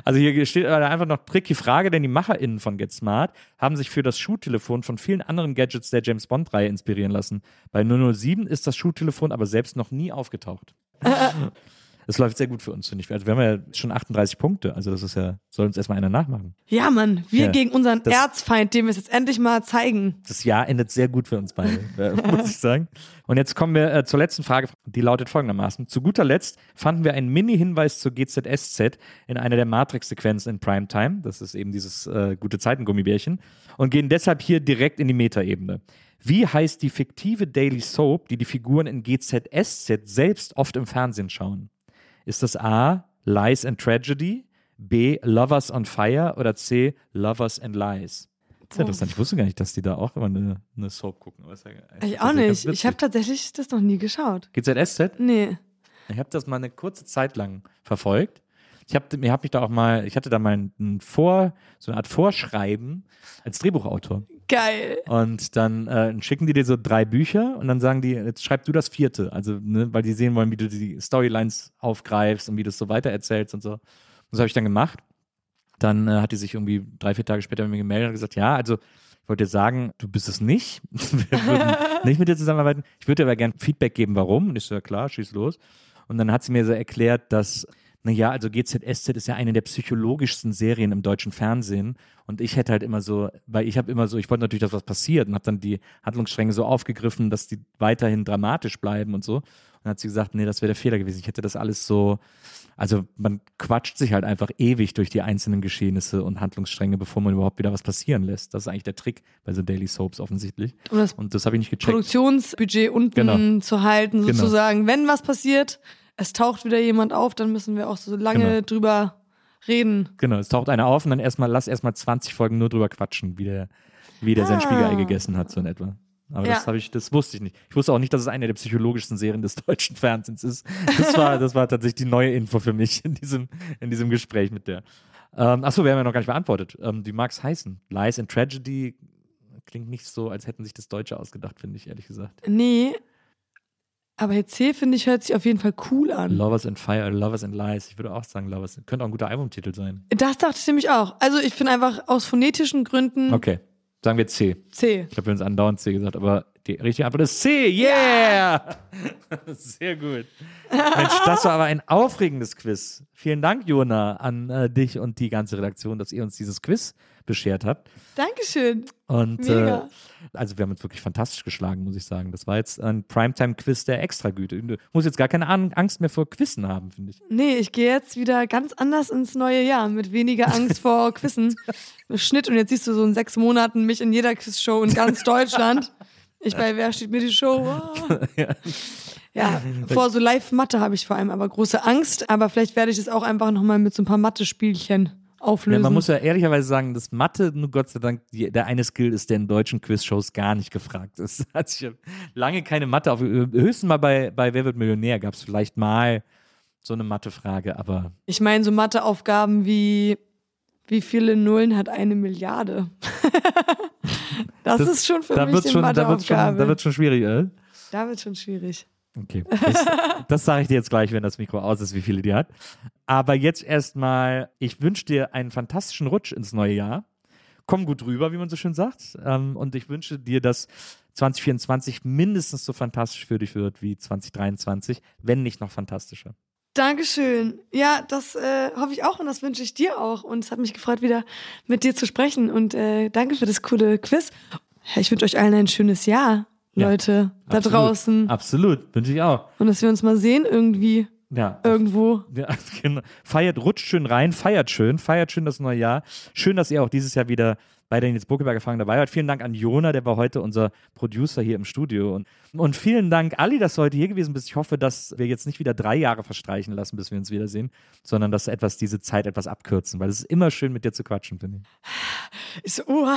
Also hier steht einfach noch tricky Frage, denn die MacherInnen von Get Smart haben sich für das Schuhtelefon von vielen anderen Gadgets der James Bond-Reihe inspirieren lassen. Bei 007 ist das Schuhtelefon aber selbst noch nie aufgetaucht. Es läuft sehr gut für uns, finde ich. Also wir haben ja schon 38 Punkte, also das ist ja, soll uns erstmal einer nachmachen. Ja, Mann. Wir Ja. gegen unseren Das- Erzfeind, dem wir es jetzt endlich mal zeigen. Das Jahr endet sehr gut für uns beide, äh, muss ich sagen. Und jetzt kommen wir äh, zur letzten Frage, die lautet folgendermaßen. Zu guter Letzt fanden wir einen Mini-Hinweis zur GZSZ in einer der Matrix-Sequenzen in Primetime. Das ist eben dieses äh, gute Zeiten-Gummibärchen. Und gehen deshalb hier direkt in die Metaebene. Wie heißt die fiktive Daily Soap, die die Figuren in GZSZ selbst oft im Fernsehen schauen? Ist das A, Lies and Tragedy, B, Lovers on Fire oder C, Lovers and Lies? Das ist ja interessant. Ich wusste gar nicht, dass die da auch immer eine, eine Soap gucken. Aber ja Ich auch nicht. Ich habe tatsächlich das noch nie geschaut. GZSZ? Nee. Ich habe das mal eine kurze Zeit lang verfolgt. Ich habe mir hab mich da auch mal, ich hatte da mal ein Vor, so eine Art Vorschreiben als Drehbuchautor. Geil. Und dann äh, schicken die dir so drei Bücher und dann sagen die, jetzt schreib du das vierte. Also, ne, weil die sehen wollen, wie du die Storylines aufgreifst und wie du es so weitererzählst und so. Und das habe ich dann gemacht. Dann äh, hat die sich irgendwie drei, vier Tage später mit mir gemeldet und gesagt, ja, also Ich wollte dir sagen, du bist es nicht. Wir würden nicht mit dir zusammenarbeiten. Ich würde dir aber gerne Feedback geben, warum. Und ich so, ja klar, schieß los. Und dann hat sie mir so erklärt, dass naja, also GZSZ ist ja eine der psychologischsten Serien im deutschen Fernsehen. Und ich hätte halt immer so, weil ich habe immer so, ich wollte natürlich, dass was passiert und habe dann die Handlungsstränge so aufgegriffen, dass die weiterhin dramatisch bleiben und so. Und dann hat sie gesagt, nee, das wäre der Fehler gewesen. Ich hätte das alles so, also man quatscht sich halt einfach ewig durch die einzelnen Geschehnisse und Handlungsstränge, bevor man überhaupt wieder was passieren lässt. Das ist eigentlich der Trick bei so Daily Soaps offensichtlich. Um das Und das habe ich nicht gecheckt. Produktionsbudget unten Genau. zu halten, Genau. sozusagen. Wenn was passiert, es taucht wieder jemand auf, dann müssen wir auch so lange Genau. drüber reden. Genau, es taucht einer auf und dann erstmal, lass erstmal 20 Folgen nur drüber quatschen, wie der, wie der sein Ah. Spiegelei gegessen hat, so in etwa. Aber Ja. das habe ich, das wusste ich nicht. Ich wusste auch nicht, dass es eine der psychologischsten Serien des deutschen Fernsehens ist. Das war, das war tatsächlich die neue Info für mich in diesem, in diesem Gespräch mit der. Ähm, achso, wir haben ja noch gar nicht beantwortet. Ähm, wie mag es heißen? Lies and Tragedy klingt nicht so, als hätten sich das Deutsche ausgedacht, finde ich, ehrlich gesagt. Nee. Aber HC, finde ich, hört sich auf jeden Fall cool an. Lovers and Fire, Lovers and Lies. Ich würde auch sagen, Lovers. Könnte auch ein guter Albumtitel sein. Das dachte ich nämlich auch. Also ich finde einfach aus phonetischen Gründen Okay, sagen wir C. C. Ich habe uns andauernd C gesagt, aber die richtige Antwort ist C. Yeah! Sehr gut. Mensch, das war aber ein aufregendes Quiz. Vielen Dank, Jona, an äh, dich und die ganze Redaktion, dass ihr uns dieses Quiz beschert habt. Dankeschön. Und äh, also wir haben uns wirklich fantastisch geschlagen, muss ich sagen. Das war jetzt ein Primetime-Quiz der Extragüte. Du musst jetzt gar keine An- Angst mehr vor Quizzen haben, finde ich. Nee, ich gehe jetzt wieder ganz anders ins neue Jahr mit weniger Angst vor Quizzen. Schnitt und jetzt siehst du so in sechs Monaten mich in jeder Quizshow in ganz Deutschland. Ich bei Wer steht mir die Show? Ah. Ja, vor so Live-Mathe habe ich vor allem aber große Angst. Aber vielleicht werde ich es auch einfach nochmal mit so ein paar Mathe-Spielchen auflösen. Ja, man muss ja ehrlicherweise sagen, dass Mathe, nur Gott sei Dank, die, der eine Skill ist, der in deutschen Quizshows gar nicht gefragt ist. Also ich lange keine Mathe auf. Höchstens mal bei, bei Wer wird Millionär gab es vielleicht mal so eine Mathefrage, aber ich meine so Matheaufgaben wie wie viele Nullen hat eine Milliarde? das, Das- ist schon für da mich wird eine schon, da wird's schon, da wird's schon schwierig, äh? da wird schon schwierig. Okay. Das, das sage ich dir jetzt gleich, wenn das Mikro aus ist, wie viele die hat. Aber jetzt erstmal, ich wünsche dir einen fantastischen Rutsch ins neue Jahr. Komm gut rüber, wie man so schön sagt. Ähm, Und ich wünsche dir, dass 2024 mindestens so fantastisch für dich wird wie 2023, wenn nicht noch fantastischer. Dankeschön. Ja, das äh, hoffe ich auch und das wünsche ich dir auch. Und es hat mich gefreut, wieder mit dir zu sprechen. Und äh, danke für das coole Quiz. Ich wünsche euch allen ein schönes Jahr, Ja, Leute, da Absolut. draußen. Absolut, wünsche ich auch. Und dass wir uns mal sehen irgendwie, Ja. irgendwo. Ja, genau. Feiert, rutscht schön rein, feiert schön, feiert schön das neue Jahr. Schön, dass ihr auch dieses Jahr wieder bei der Nils Buckelberg Erfahrung dabei wart. Vielen Dank an Jona, der war heute unser Producer hier im Studio. Und, und vielen Dank, Ali, dass du heute hier gewesen bist. Ich hoffe, dass wir jetzt nicht wieder drei Jahre verstreichen lassen, bis wir uns wiedersehen, sondern dass etwas diese Zeit etwas abkürzen, weil es ist immer schön, mit dir zu quatschen, finde ich. Ich so, uh,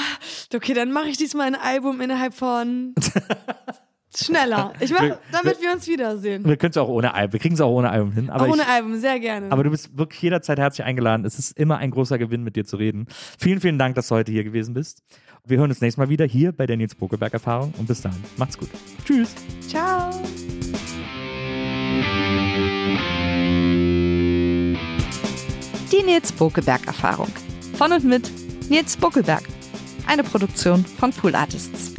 okay, dann mache ich diesmal ein Album innerhalb von schneller. Ich mache, damit wir uns wiedersehen. Wir können es auch ohne Album, wir kriegen es auch ohne Album hin. Aber Auch ohne ich, Album, sehr gerne. Aber du bist wirklich jederzeit herzlich eingeladen. Es ist immer ein großer Gewinn, mit dir zu reden. Vielen, vielen Dank, dass du heute hier gewesen bist. Wir hören uns nächstes Mal wieder hier bei der Nils Bokelberg Erfahrung und bis dahin. Macht's gut. Tschüss. Ciao. Die Nils Bokelberg Erfahrung. Von und mit Nils Bokelberg. Eine Produktion von Pool Artists.